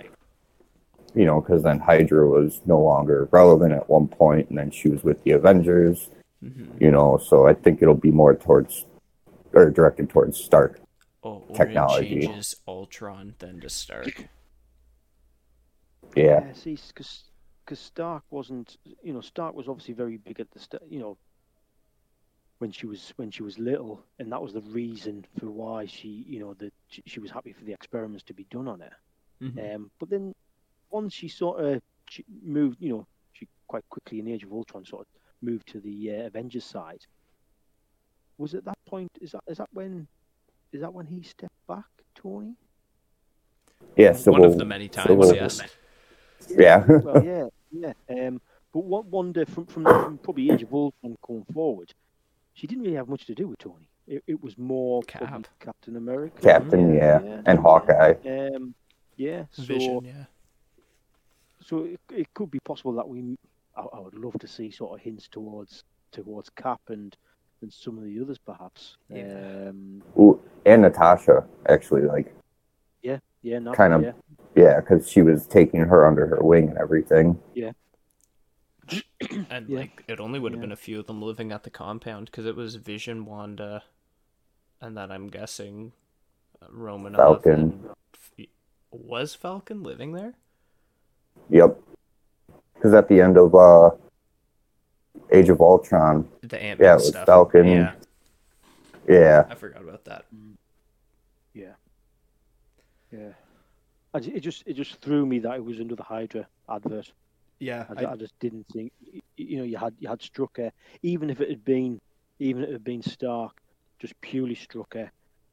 you know, because then Hydra was no longer relevant at one point, and then she was with the Avengers. Mhm. You know, so I think it'll be more towards or directed towards Stark. Oh, or Technology. it changes Ultron then to Stark. Yeah, see, because Stark wasn't, you know, Stark was obviously very big at the start, you know, when she was when she was little, and that was the reason for why she, you know, that she, she was happy for the experiments to be done on her. Mhm. Um, but then once she sort of she moved, you know, she quite quickly in the Age of Ultron sort of moved to the uh, Avengers side. Was it that point? Is that is that when? Is that when he stepped back? Tony? Yeah, so One of the many times, Civil- yes. Yeah, Well, yeah, yeah. Um, but what wonder from from, from probably Age of Ultron going forward, she didn't really have much to do with Tony. It, it was more Cap. Captain America. Captain, yeah, yeah. and Hawkeye. Um, yeah. So, Vision, yeah. so it, it could be possible that we. I, I would love to see sort of hints towards towards Cap and and some of the others perhaps. Yeah. Um, Ooh, and Natasha actually, like, yeah, yeah, not, Kind of- Yeah. yeah, because she was taking her under her wing and everything. Yeah. and Yeah. like, it only would have Yeah. been a few of them living at the compound because it was Vision, Wanda, and then I'm guessing uh, Romanoff. Falcon. and- Was Falcon living there? Yep. Because at the end of uh, Age of Ultron, The Ant Yeah, Man it was stuff. Falcon. Yeah, yeah, I forgot about that. Yeah. Yeah. I ju- it just it just threw me that it was another Hydra advert. Yeah, I, ju- I just didn't think you know you had you had Strucker, even if it had been even if it had been Stark, just purely Strucker,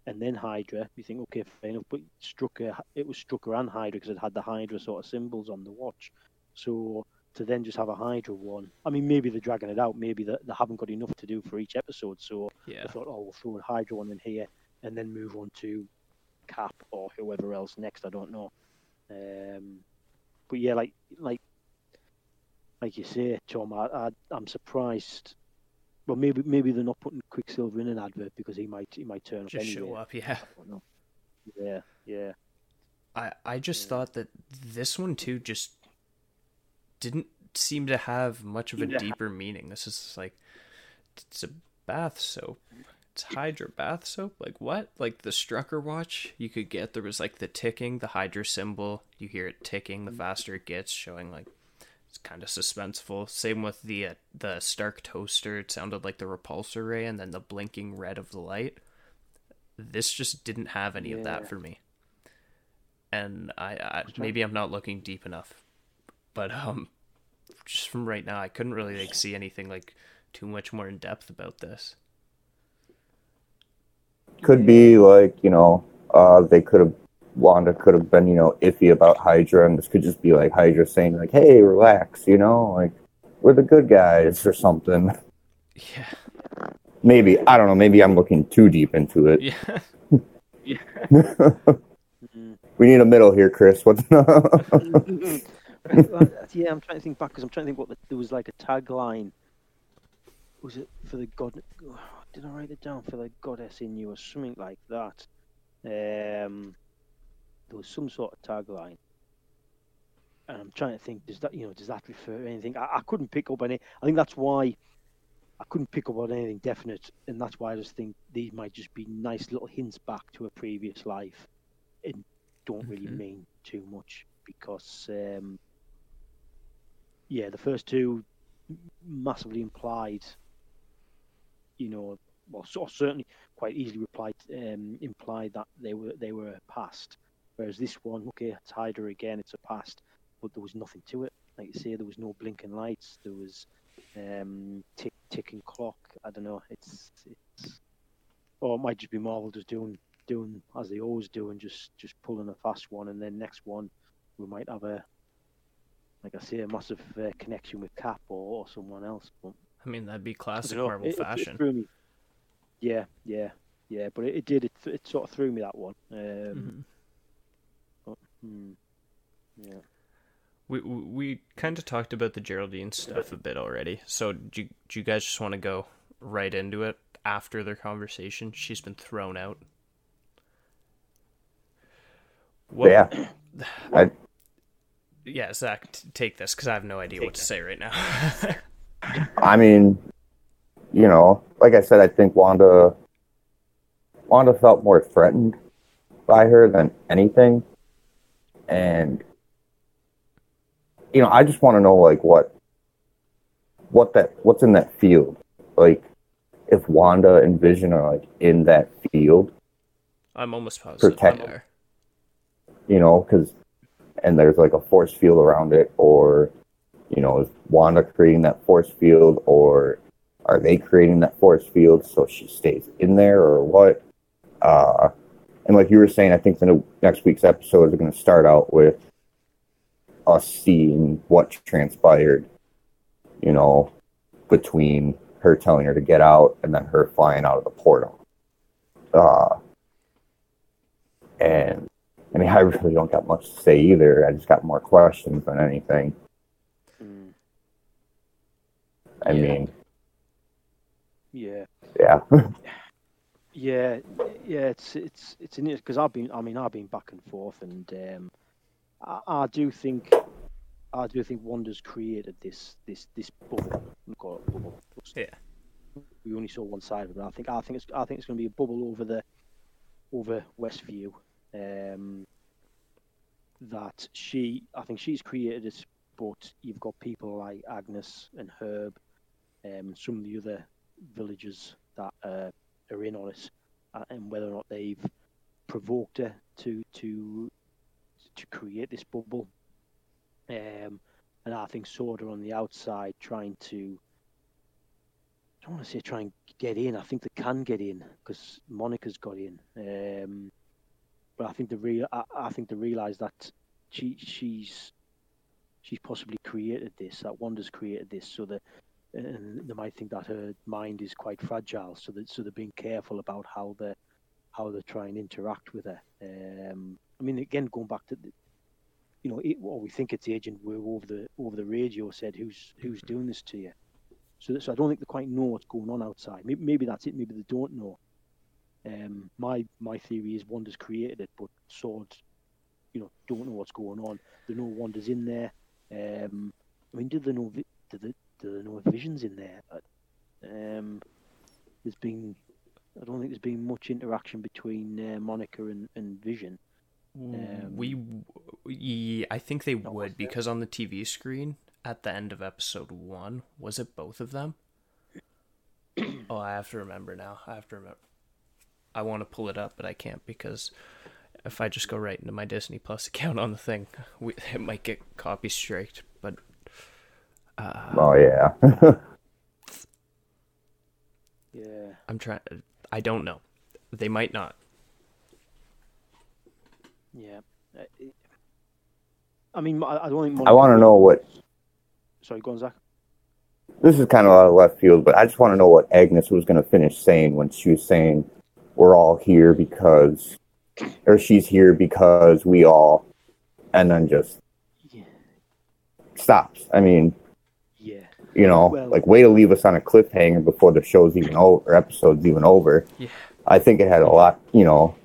and then Hydra. You think okay, fair enough, but Strucker it was Strucker and Hydra because it had the Hydra sort of symbols on the watch. So to then just have a Hydra one, I mean maybe they're dragging it out, maybe they, they haven't got enough to do for each episode, so yeah. I thought, oh, we'll throw a Hydra one in here and then move on to Cap or whoever else next. I don't know. Um, but yeah, like like like you say, Tom, I, I I'm surprised. Well, maybe maybe they're not putting Quicksilver in an advert because he might he might turn up Just anyway. show up. Yeah. I don't know. Yeah, yeah, I I just Yeah. thought that this one too just didn't seem to have much of a Yeah. deeper meaning. This is like it's a bath soap. It's Hydra bath soap. Like what? Like the Strucker watch you could get. There was like the ticking, the Hydra symbol. You hear it ticking. The faster it gets, showing like it's kind of suspenseful. Same with the uh, the Stark toaster. It sounded like the repulsor ray, and then the blinking red of the light. This just didn't have any of that for me and I, I maybe I'm not looking deep enough, but um, just from right now, I couldn't really like see anything like too much more in depth about this. could be like you know, uh, they could have Wanda could have been you know iffy about Hydra, and this could just be like Hydra saying like, "Hey, relax," you know, like we're the good guys or something. Yeah, Maybe I don't know. Maybe I'm looking too deep into it. yeah. Mm. we need a middle here, Chris. What? Yeah, I'm trying to think back because I'm trying to think what the, there was like a tagline. Was it for the god? Did I write it down for the goddess in you or something like that? Um, there was some sort of tagline, and I'm trying to think. Does that you know? Does that refer to anything? I, I couldn't pick up any. I think that's why I couldn't pick up on anything definite, and that's why I just think these might just be nice little hints back to a previous life, and don't really Mhm. mean too much because. Um, yeah, the first two massively implied, you know, well, so certainly quite easily replied, um, implied that they were they were past. Whereas this one, okay, it's Hydra again, it's a past, but there was nothing to it. Like you say, there was no blinking lights, there was um, tick ticking clock. I don't know. It's it's, or it might just be Marvel just doing doing as they always do and just just pulling a fast one, and then next one we might have a like I say, a massive uh, connection with Cap or, or someone else. But I mean, that'd be classic don't know, Marvel it- it- it fashion. me. Yeah, yeah, yeah. But it, it did. It, it sort of threw me that one. Um, Mhm. but, hmm, yeah. We we, we kind of talked about the Geraldine stuff a bit already. So do you, do you guys just want to go right into it after their conversation? She's been thrown out. What, yeah, I Yeah, Zach, take this because I have no idea what to say right now. I mean, you know, like I said, I think Wanda Wanda felt more threatened by her than anything. And you know, I just want to know like what what that what's in that field. Like if Wanda and Vision are like in that field, I'm almost positive Protect- they you know, because and there's like a force field around it, or you know, is Wanda creating that force field, or are they creating that force field so she stays in there, or what? Uh, and like you were saying, I think the next week's episode is going to start out with us seeing what transpired, you know, between her telling her to get out and then her flying out of the portal. Uh, and I mean, I really don't got much to say either. I just got more questions than anything. Mm, I Yeah. mean, yeah. yeah. Yeah, yeah, it's it's it's in because I've been, I mean, I've been back and forth, and um, I, I do think, I do think Wanda's created this this this bubble. We call it bubble. Yeah. We only saw one side of it. I think I think it's I think it's going to be a bubble over the over Westview. Um, that she, I think she's created it, but you've got people like Agnes and Herb, um, some of the other villagers that uh, are in on it, uh, and whether or not they've provoked her to to to create this bubble. Um, and I think Sword are on the outside trying to. I don't want to say try and get in. I think they can get in because Monica's got in. Um, but I think the real. I, I think they realise that she she's she's possibly created this. That Wanda's created this, so that and they might think that her mind is quite fragile. So that so they're being careful about how they how they try and interact with her. Um, I mean, again, going back to the, you know, it, well, we think it's Agent Woo over the over the radio said, "Who's who's doing this to you?" So, so I don't think they quite know what's going on outside. Maybe, maybe that's it. Maybe they don't know. Um, my my theory is Wanda's created it, but Swords, you know, don't know what's going on. They know Wanda's in there. Um, I mean, do they know? Do they, do they know Vision's in there? Uh, Um, there's been, I don't think there's been much interaction between uh, Monica and, and Vision. Um, we, yeah, I think they would because on the TV screen at the end of episode one, was it both of them? oh, I have to remember now. I have to remember. I want to pull it up, but I can't because if I just go right into my Disney Plus account on the thing, we, it might get copy striked. But uh, oh yeah. Yeah. I'm trying. I don't know. They might not. Yeah. Uh, I mean, I, I don't think. I want to know what Sorry, go on, Zach. this is kind of out of left field, but I just want to know what Agnes was going to finish saying when she was saying, "We're all here because," or "She's here because we all," and then just Yeah. stops. I mean, Yeah. you know, Well- like way to leave us on a cliffhanger before the show's even over, or episode's even over. Yeah. I think it had a lot, you know,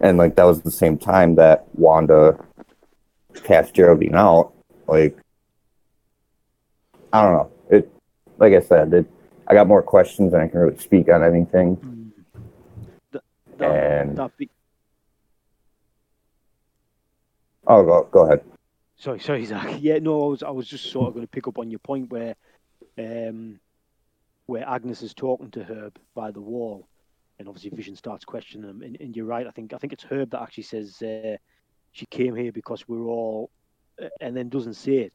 and like that was the same time that Wanda cast Geraldine out. Like, I don't know. It, like I said, it, I got more questions than I can really speak on anything. Mm. Th- that, And that be- oh, go go ahead. Sorry, sorry, Zach. Yeah, no, I was, I was just sort of going to pick up on your point where, um, where Agnes is talking to Herb by the wall, and obviously Vision starts questioning him. And, and you're right. I think, I think it's Herb that actually says uh, she came here because we're all, uh, and then doesn't say it,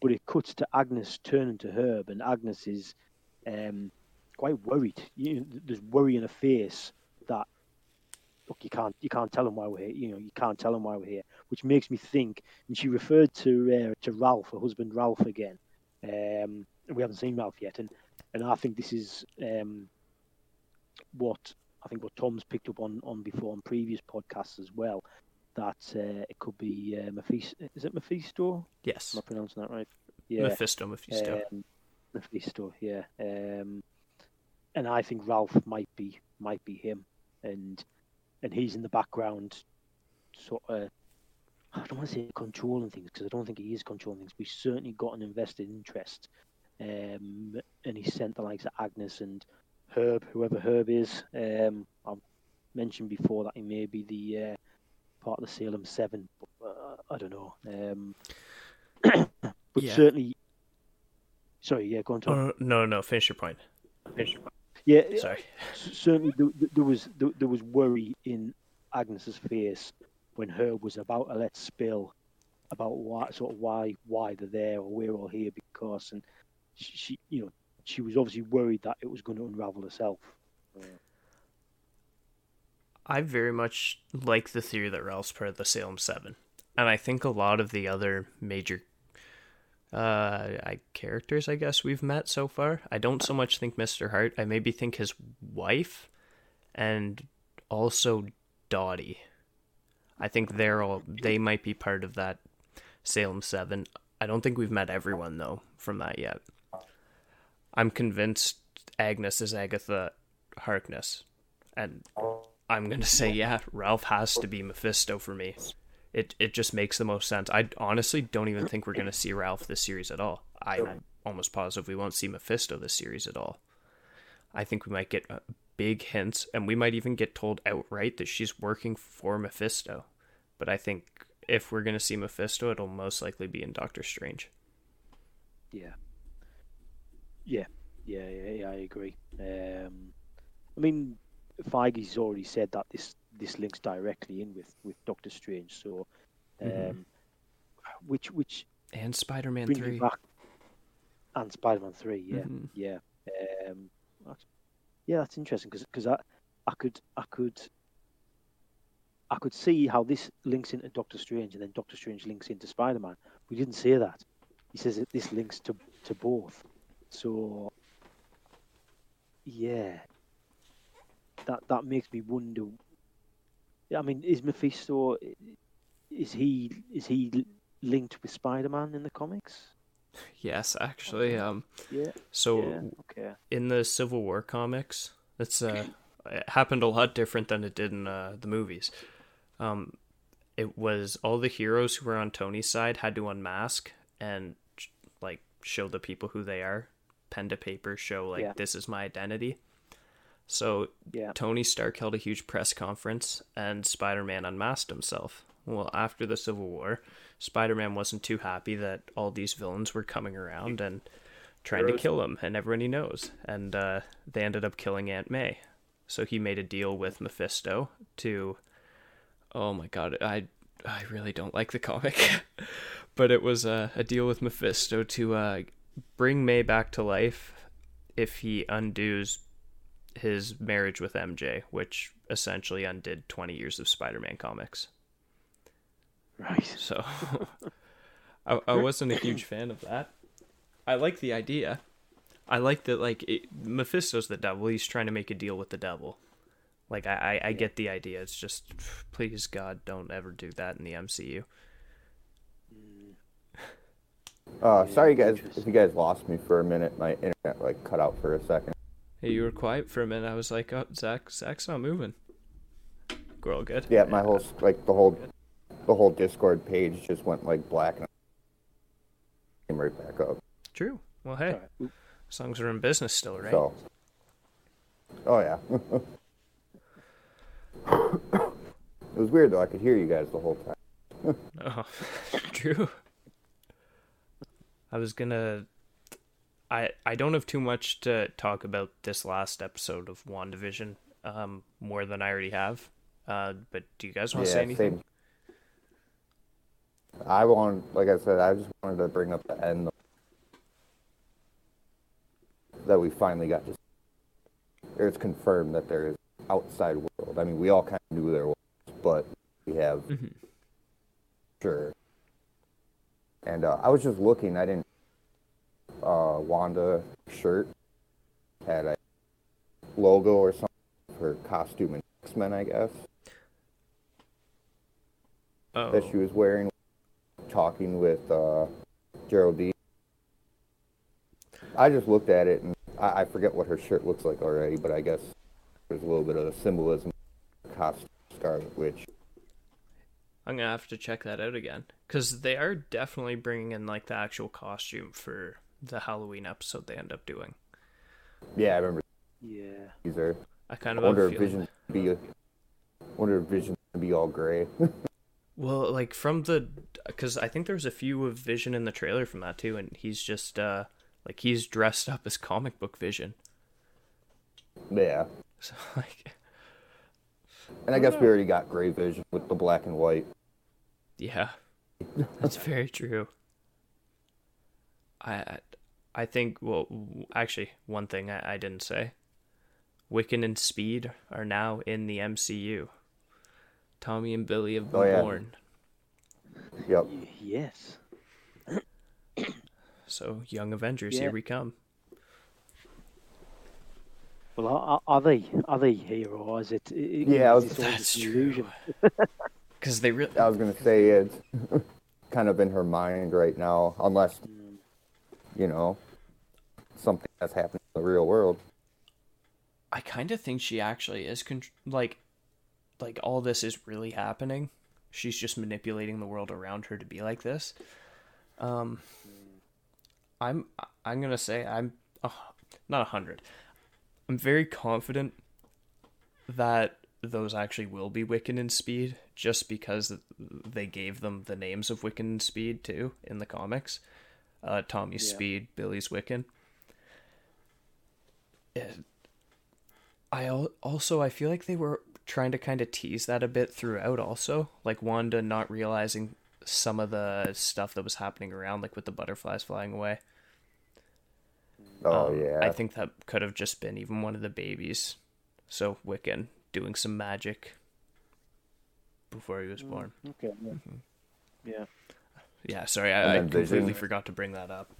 but it cuts to Agnes turning to Herb, and Agnes is, um, quite worried. You know, there's worry in her face that. Look, you can't you can't tell them why we're here. You know, you can't tell him why we're here, which makes me think and she referred to uh, to Ralph, her husband Ralph, again. Um, we haven't seen Ralph yet, and and I think this is um, what I think what Tom's picked up on on before on previous podcasts as well. That uh, it could be uh, Mephisto. Is it Mephisto? Yes. Am I pronouncing that right? Yeah, Mephisto, Mephisto. um, Mephisto. Yeah, um, and I think Ralph might be might be him, and and he's in the background, sort of. I don't want to say controlling things because I don't think he is controlling things. But he's certainly got an invested interest, um, and he sent the likes of Agnes and Herb, whoever Herb is. Um, I've mentioned before that he may be the uh, part of the Salem Seven, but uh, I don't know. Um, but Yeah. certainly, sorry, yeah, go on, Tom. Oh, no, no, finish your point. Yeah, Sorry. certainly there, there was there, there was worry in Agnes's face when Herb was about to let spill about why sort of why why they're there or we're all here because and she, she you know she was obviously worried that it was going to unravel herself. I very much like the theory that Ralph's part of the Salem Seven, and I think a lot of the other major uh I, characters I guess we've met so far. I don't so much think Mr. Hart. I maybe think his wife and also Dottie. I think they're all they might be part of that Salem 7. I don't think we've met everyone though from that yet. I'm convinced Agnes is Agatha Harkness. And I'm going to say yeah, Ralph has to be Mephisto for me. It it just makes the most sense. I honestly don't even think we're going to see Ralph this series at all. I'm almost positive we won't see Mephisto this series at all. I think we might get uh, big hints, and we might even get told outright that she's working for Mephisto. But I think if we're going to see Mephisto, it'll most likely be in Doctor Strange. Yeah. Yeah, yeah, yeah, yeah I agree. Um, I mean, Feige's already said that this this links directly in with, with Doctor Strange. So, um, mm-hmm. which which and Spider Man three back, and Spider Man three, yeah, mm-hmm. yeah, um, yeah. That's interesting because because I I could I could I could see how this links into Doctor Strange and then Doctor Strange links into Spider Man. We didn't say that. He says that this links to to both. So yeah, that that makes me wonder I mean, is Mephisto is he is he linked with Spider-Man in the comics? Yes, actually. Um, yeah. So yeah, okay. in the Civil War comics, it's uh, it happened a lot different than it did in uh, the movies. Um, it was all the heroes who were on Tony's side had to unmask and like show the people who they are, pen to paper, show like yeah. this is my identity. So yeah. Tony Stark held a huge press conference and Spider Man unmasked himself. Well, after the Civil War, Spider Man wasn't too happy that all these villains were coming around and trying to kill him and everyone he knows. And uh, they ended up killing Aunt May. So he made a deal with Mephisto to. Oh my god, I I really don't like the comic. but it was a, a deal with Mephisto to uh, bring May back to life if he undoes his marriage with MJ, which essentially undid 20 years of Spider Man comics. Right. So I, I wasn't a huge fan of that. I like the idea. I like that, like, it, Mephisto's the devil. He's trying to make a deal with the devil. Like, I, I, I get the idea. It's just, please, God, don't ever do that in the MCU. Uh, sorry, guys, if you guys lost me for a minute. My internet, like, cut out for a second. Hey, you were quiet for a minute. I was like, oh, Zach, Zach's not moving. We're all good. Yeah, my whole like the whole the whole Discord page just went like black and came right back up. True. Well, hey, right. as long as we're in business still, right? So, oh yeah. it was weird though. I could hear you guys the whole time. oh, true. I was gonna I I don't have too much to talk about this last episode of WandaVision, um, more than I already have. Uh, but do you guys want to yeah, say anything? Same. I want, like I said, I just wanted to bring up the end that we finally got to. It's confirmed that there is outside world. I mean, we all kind of knew there was, but we have mm-hmm. sure. And uh, I was just looking. I didn't uh, Wanda shirt had a logo or something for her costume in X Men, I guess. Oh. That she was wearing, talking with uh, Geraldine. I just looked at it and I, I forget what her shirt looks like already, but I guess there's a little bit of symbolism. Costume Scarlet Witch. I'm gonna have to check that out again because they are definitely bringing in like the actual costume for the Halloween episode they end up doing. Yeah, I remember. Yeah. These. I kind of wonder if Vision be. Wonder if Vision be all gray. well, like from the, because I think there's a few of Vision in the trailer from that too, and he's just uh like he's dressed up as comic book Vision. Yeah. So like. And I guess we already got Gray Vision with the black and white. Yeah, that's very true. I I think well actually one thing I, I didn't say. Wiccan and Speed are now in the MCU. Tommy and Billy have been Oh, yeah. born. Yep. Yes. So, Young Avengers, Yeah. here we come. Well, are, are they are they here or is it? i- i- Yeah, is was- That's true. Because they really. I was gonna say it's kind of in her mind right now, unless mm. you know something that's happening in the real world. I kind of think she actually is con- like like all this is really happening. She's just manipulating the world around her to be like this. Um I'm I'm going to say I'm uh, not a 100. I'm very confident that those actually will be Wiccan and Speed just because they gave them the names of Wiccan and Speed too in the comics. Uh, Tommy's Yeah. Speed, Billy's Wiccan. It- I also I feel like they were trying to kind of tease that a bit throughout also, like Wanda not realizing some of the stuff that was happening around like with the butterflies flying away. Oh Um, yeah, I think that could have just been even one of the babies. So Wiccan doing some magic before he was born. Okay. Yeah. Mm-hmm. yeah. Yeah, sorry, I, I then completely Vision. forgot to bring that up.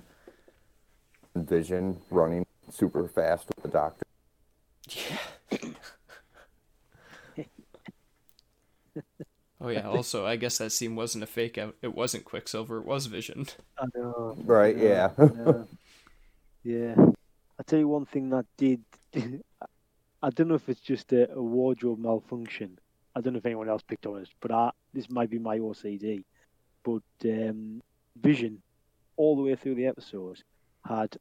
Vision running super fast with the doctor. Yeah. Oh yeah, also I guess that scene wasn't a fake out. It wasn't Quicksilver, it was Vision. I know. Right? Yeah. yeah. yeah. I tell you one thing that did. I don't know if it's just a, a wardrobe malfunction. I don't know if anyone else picked on it, but I, this might be my OCD. But um, Vision, all the way through the episode, had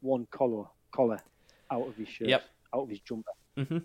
one collar collar out of his shirt, Yep. out of his jumper. hmm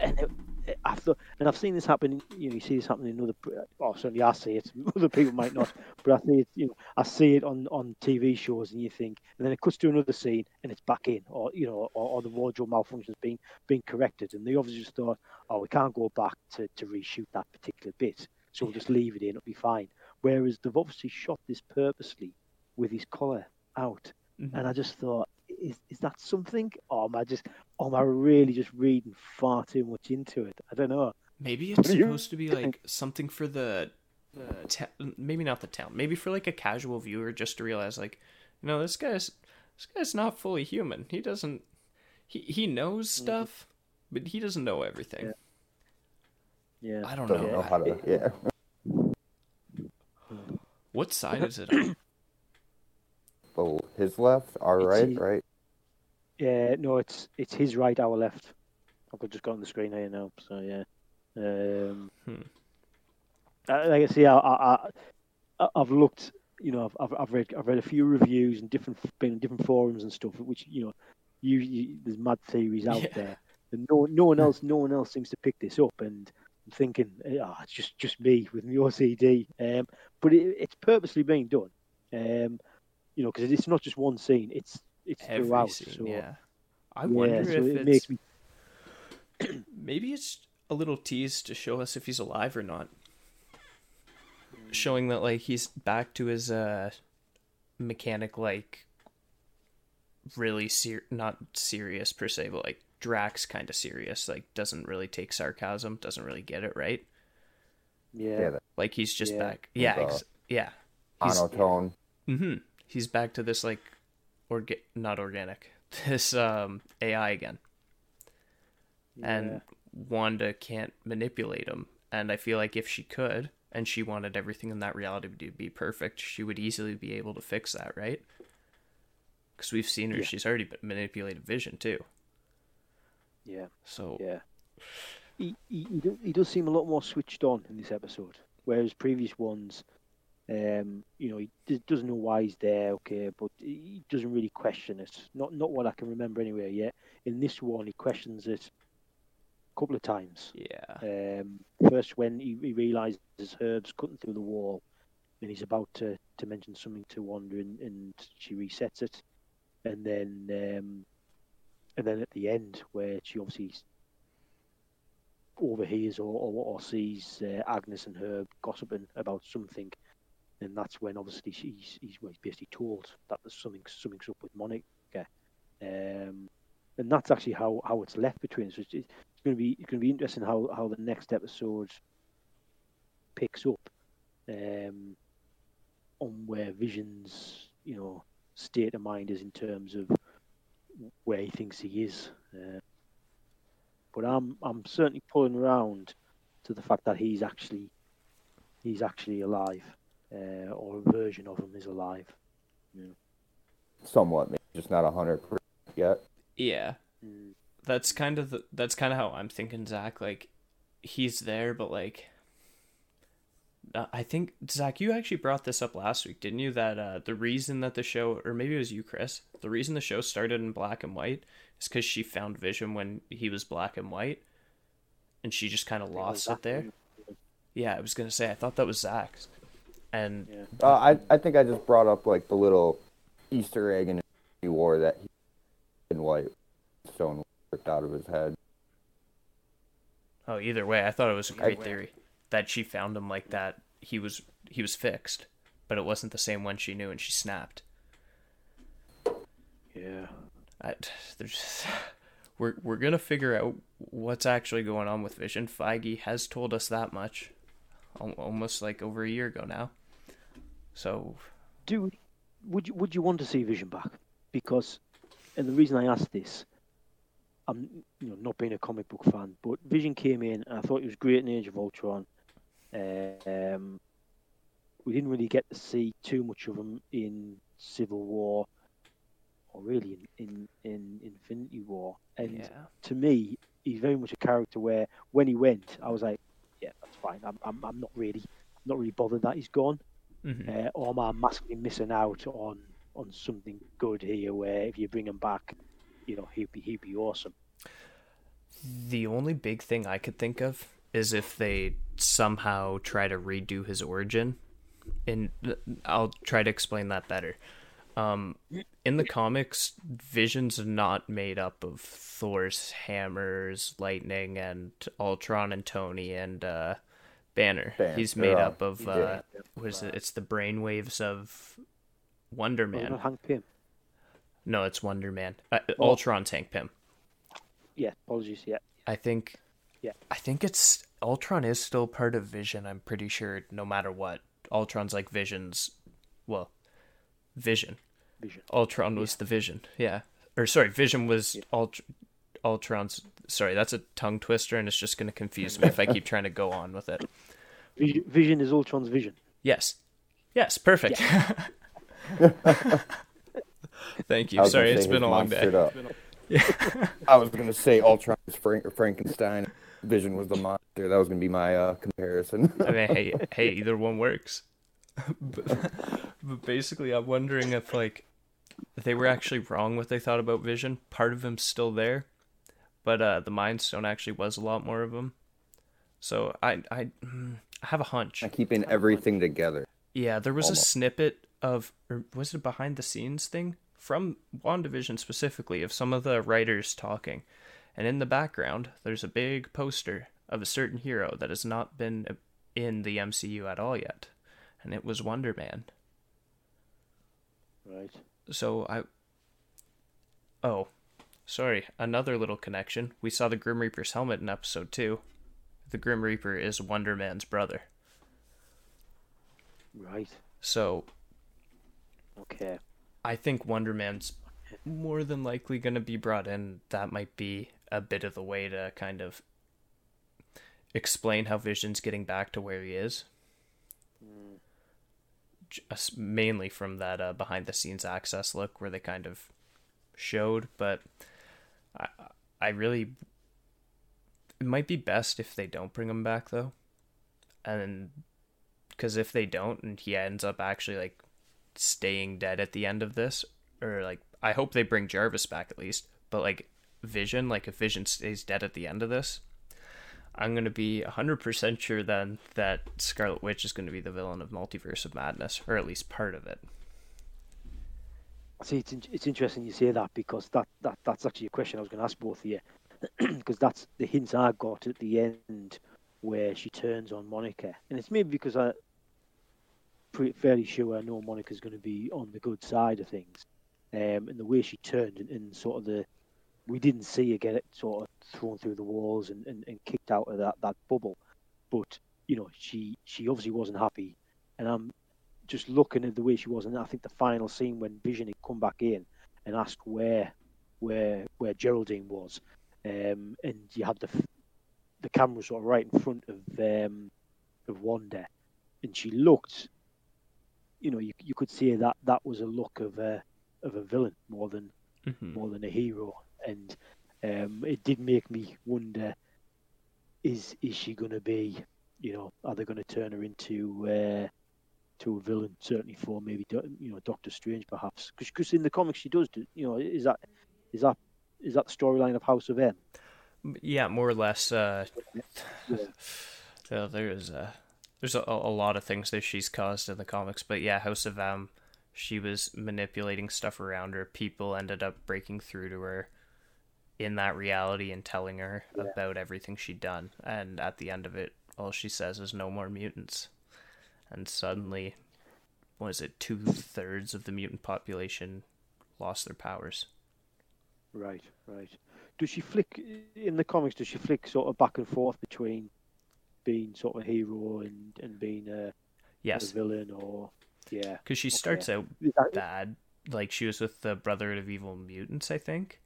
and it, it, I thought, and I've seen this happen. You know, you see this happening in other. Oh, certainly I see it. Other people might not, but I see it. You know, I see it on on TV shows, and you think, and then it cuts to another scene, and it's back in, or you know, or, or the wardrobe malfunction's being being corrected, and they obviously just thought, oh, we can't go back to to reshoot that particular bit, so we'll just leave it in. It'll be fine. Whereas they've obviously shot this purposely with his collar out, Mhm. and I just thought, is is that something? Or am I just, or am I really just reading far too much into it? I don't know. Maybe it's What do you supposed to be like something for the, the ta- maybe not the town. Maybe for like a casual viewer, just to realize like, you know, this guy's this guy's not fully human. He doesn't. He he knows mm-hmm. stuff, but he doesn't know everything. Yeah. I don't Doesn't know. know how to. Yeah. What side is it on? Oh, his left, our It's right, he- right. Yeah, no, it's it's his right, our left. I've just got on the screen here now, so yeah. Um, Hmm. like I say, I, I, I, I've looked, you know, I've, I've, I've read, I've read a few reviews and different, been in different forums and stuff, which you know, you, you there's mad theories out Yeah. there, and no, no one else, no one else seems to pick this up, and I'm thinking, ah, it's just, just me with my OCD, um, but it, it's purposely being done, um, you know, because it's not just one scene, it's, it's Every throughout, scene, so yeah. I yeah, wonder so if it it's makes me maybe it's a little tease to show us if he's alive or not. Showing that like he's back to his uh mechanic like really ser- not serious per se, but like Drax kind of serious, like doesn't really take sarcasm, doesn't really get it right. Yeah, Yeah, that Like he's just Yeah. back. Yeah, Uh, ex- yeah. He's monotone. mhm. He's back to this like orga- not organic. This um AI again. and Wanda can't manipulate him. And I feel like if she could, and she wanted everything in that reality to be perfect, she would easily be able to fix that, right? Because we've seen her; Yeah. she's already manipulated Vision too. yeah, So yeah. He, he, he does seem a lot more switched on in this episode, whereas previous ones, um, you know, he d- doesn't know why he's there, okay, but he doesn't really question it. Not not what I can remember anyway. Yet in this one, he questions it a couple of times. yeah, Um, first, when he, he realizes Herb's cutting through the wall, and he's about to, to mention something to Wanda, and, and she resets it, and then um, and then at the end, where she obviously overhears or, or, or sees uh, Agnes and Herb gossiping about something, and that's when obviously she's he's, well, he's basically told that there's something something's up with Monica, um, and that's actually how, how it's left between us. It's, it's going to be it's going to be interesting how, how the next episode picks up um, on where Vision's you know state of mind is in terms of where he thinks he is. Uh, but I'm I'm certainly pulling around to the fact that he's actually he's actually alive, uh, or a version of him is alive. Somewhat, maybe just not a hundred percent yet. Yeah, Mm. that's kind of the, that's kind of how I'm thinking, Zach. Like, he's there, but like, uh, I think Zach, you actually brought this up last week, didn't you? That uh, the reason that the show, or maybe it was you, Chris, the reason the show started in black and white is because she found Vision when he was black and white, and she just kind of lost it there. Yeah, I was gonna say I thought that was Zach's, and Yeah. Uh, I I think I just brought up like the little Easter egg in Infinity War that he in white stone ripped out of his head. Oh, either way, I thought it was a great theory that she found him like that. He was he was fixed, but it wasn't the same one she knew, and she snapped. Yeah. I, there's, we're we're gonna figure out what's actually going on with Vision. Feige has told us that much, almost like over a year ago now. So do would you would you want to see Vision back? Because, and the reason I ask this, I'm you know not being a comic book fan, but Vision came in and I thought he was great in Age of Ultron. Um, we didn't really get to see too much of him in Civil War, or really in in, in Infinity War. And yeah, to me, he's very much a character where when he went, I was like, yeah, that's fine. I'm I'm, I'm not really not really bothered that he's gone hmm uh, or am I massively missing out on on something good here? Where if you bring him back, you know he'd be he'd be awesome. the only big thing I could think of is if they somehow try to redo his origin, and I'll try to explain that better. Um, in the comics, Vision's not made up of Thor's hammers, lightning, and Ultron and Tony and uh, Banner. Banner, He's made yeah. up of uh, what is it? It's the brainwaves of Wonder Man. not Hank Pym. No, it's Wonder Man. Uh, Oh. Ultron's Hank Pym. Yeah, apologies. Yeah, I think. Yeah. I think it's Ultron is still part of Vision. I'm pretty sure, no matter what, Ultron's like Vision's. Well, Vision. Vision. Ultron was the Vision. Yeah. Or sorry, Vision was Ult- Ultron's. Sorry, that's a tongue twister, and it's just going to confuse me if I keep trying to go on with it. Vision, Vision is Ultron's vision. Yes. Yes. Perfect. Thank you. Sorry, it's been a long day. up. I was gonna say Ultron is Frank- Frankenstein. Vision was the monster. That was gonna be my uh, comparison. I mean, hey, hey, either one works. but, but basically, I'm wondering if like they were actually wrong what they thought about Vision. Part of him's still there, but uh, the Mind Stone actually was a lot more of him. So I I, mm, I have a hunch. I'm keeping everything together. Yeah, there was a snippet of, or was it a behind the scenes thing from WandaVision specifically of some of the writers talking, and in the background there's a big poster of a certain hero that has not been in the MCU at all yet, and it was Wonder Man. Right. So I. Oh, sorry. Another little connection. We saw the Grim Reaper's helmet in episode two. The Grim Reaper is Wonder Man's brother. Right. So Okay. I think Wonder Man's more than likely going to be brought in. That might be a bit of the way to kind of explain how Vision's getting back to where he is. Just mainly from that uh, behind the scenes access look where they kind of showed, but I, I really. It might be best if they don't bring him back though. And because if they don't and he ends up actually like staying dead at the end of this or like I hope they bring Jarvis back at least but like Vision like if Vision stays dead at the end of this I'm going to be 100% sure then that Scarlet Witch is going to be the villain of Multiverse of Madness or at least part of it. See, it's in- it's interesting you say that because that, that that's actually a question I was going to ask both of you because that's the hint I got at the end where she turns on Monica, and it's maybe because I pretty fairly sure I know Monica's going to be on the good side of things, um, and the way she turned and, and sort of the we didn't see her get it sort of thrown through the walls and, and, and kicked out of that, that bubble, but you know, she she obviously wasn't happy, and I'm just looking at the way she was, and I think the final scene when Vision had come back in and asked where where where Geraldine was, um, and you had the the camera sort of right in front of um, of Wanda, and she looked, you know, you you could see that that was a look of a of a villain more than Mhm. more than a hero, and um, it did make me wonder: is is she going to be, you know, are they going to turn her into uh, to a villain? Certainly for maybe you know Doctor Strange, perhaps, because in the comics she does, do, you know, is that is that is that the storyline of House of M? Yeah, more or less. Uh, Yeah. uh, there's uh, there's a, a lot of things that she's caused in the comics, but yeah, House of M, she was manipulating stuff around her. People ended up breaking through to her in that reality and telling her about everything she'd done. And at the end of it, all she says is no more mutants. And suddenly, what is it? Two thirds of the mutant population lost their powers. Right, right. Does she flick in the comics? Does she flick sort of back and forth between being sort of a hero and and being a, a Yes, villain, or yeah? because she starts out that- bad. Like she was with the Brotherhood of Evil Mutants, I think.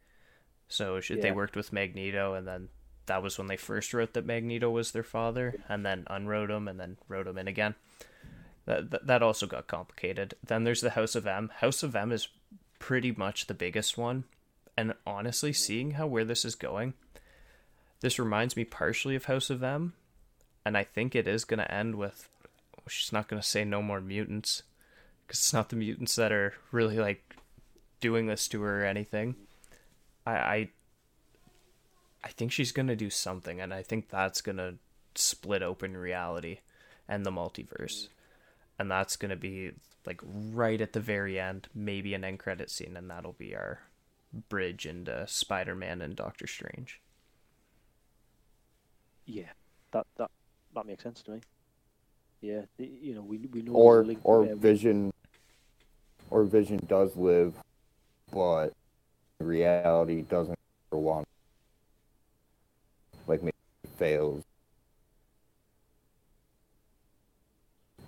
So she, they worked with Magneto, and then that was when they first wrote that Magneto was their father, and then unwrote him, and then wrote him in again. That, that that also got complicated. Then there's the House of M. House of M is pretty much the biggest one, and honestly, seeing how where this is going, this reminds me partially of House of M, and I think it is going to end with. She's not going to say no more mutants because it's not the mutants that are really like doing this to her or anything. I I, I think she's gonna do something, and I think that's gonna split open reality and the multiverse, and that's gonna be like right at the very end, maybe an end credit scene, and that'll be our bridge into Spider-Man and Doctor Strange. Yeah, that that that makes sense to me. Yeah, you know, we we know or there's a link or. Vision, or Vision does live, but reality doesn't want. Like maybe it fails.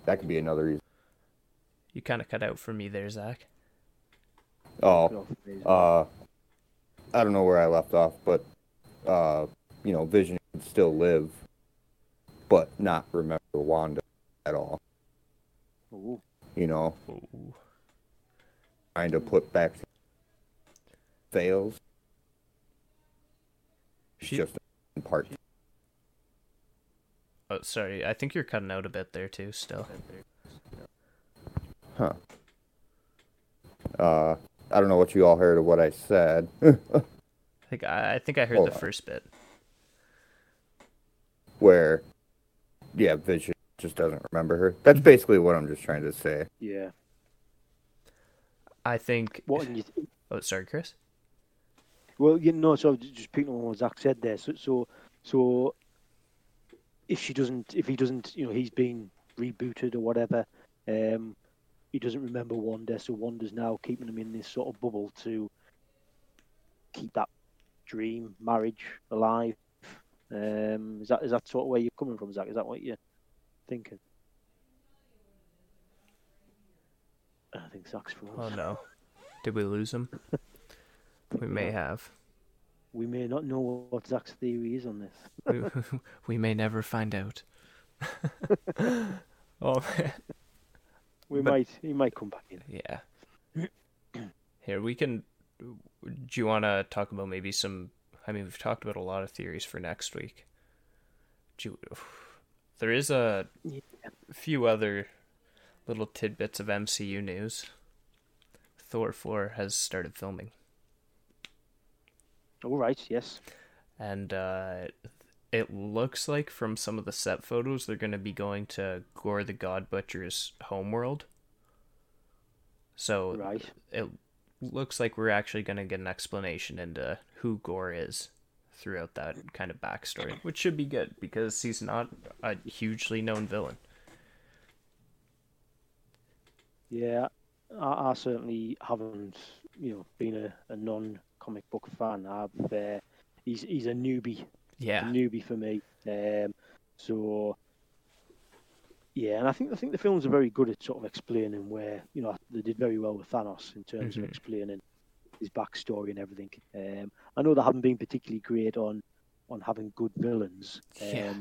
That could be another reason. You kind of cut out for me there, Zach. Oh, uh, I don't know where I left off, but uh, you know, Vision could still live, but not remember Wanda at all. Ooh, You know, Ooh. trying to put back fails. It's She- just in part. Oh, sorry. I think you're cutting out a bit there too. Still. Huh. Uh, I don't know what you all heard of what I said. I think I, I think I heard Hold the on. first bit. Where, yeah, Vision just doesn't remember her. That's basically what I'm just trying to say. yeah. I think. What? And you, Oh, sorry, Chris. Well, you know, so just picking on what Zach said there. So, so, so, if she doesn't, if he doesn't, you know, he's been rebooted or whatever. Um, he doesn't remember Wanda, so Wanda's now keeping him in this sort of bubble to keep that dream marriage alive. Um, is that is that sort of where you're coming from, Zach? Is that what you're thinking? I think Zach's frozen. Oh no. Did we lose him? We may have. We may not know what Zach's theory is on this. We, we may never find out. oh man. We But- might. He might come back in. Yeah. Here we can. Do you want to talk about maybe some? I mean, we've talked about a lot of theories for next week. Do you, there is a Yeah. few other little tidbits of MCU news. Thor 4 has started filming, All right. Yes. and uh, it looks like from some of the set photos they're going to be going to Gorr the God Butcher's homeworld. So Right. it looks like we're actually going to get an explanation into who Gorr is throughout that kind of backstory, which should be good because he's not a hugely known villain. Yeah. I, I certainly haven't, you know, been a, a non-comic book fan. I've. Uh, he's he's a newbie. A Yeah, newbie for me. Um, so Yeah, and I think I think the films are very good at sort of explaining where you know they did very well with Thanos in terms Mhm. of explaining his backstory and everything. Um, I know they haven't been particularly great on on having good villains. Um, Yeah.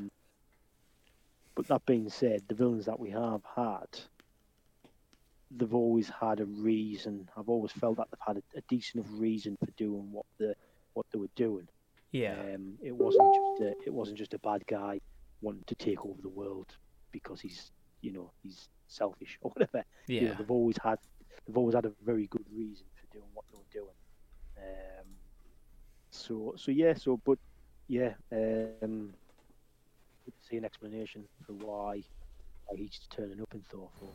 But that being said, the villains that we have had, they've always had a reason. I've always felt that they've had a, a decent enough reason for doing what the what they were doing. Yeah. Um, it wasn't just a, it wasn't just a bad guy wanting to take over the world because he's you know he's selfish or whatever. You know, Yeah. they've always had they've always had a very good reason for doing what they were doing. Um, so so yeah so but yeah um, see an explanation for why why he's turning up in Thor 4.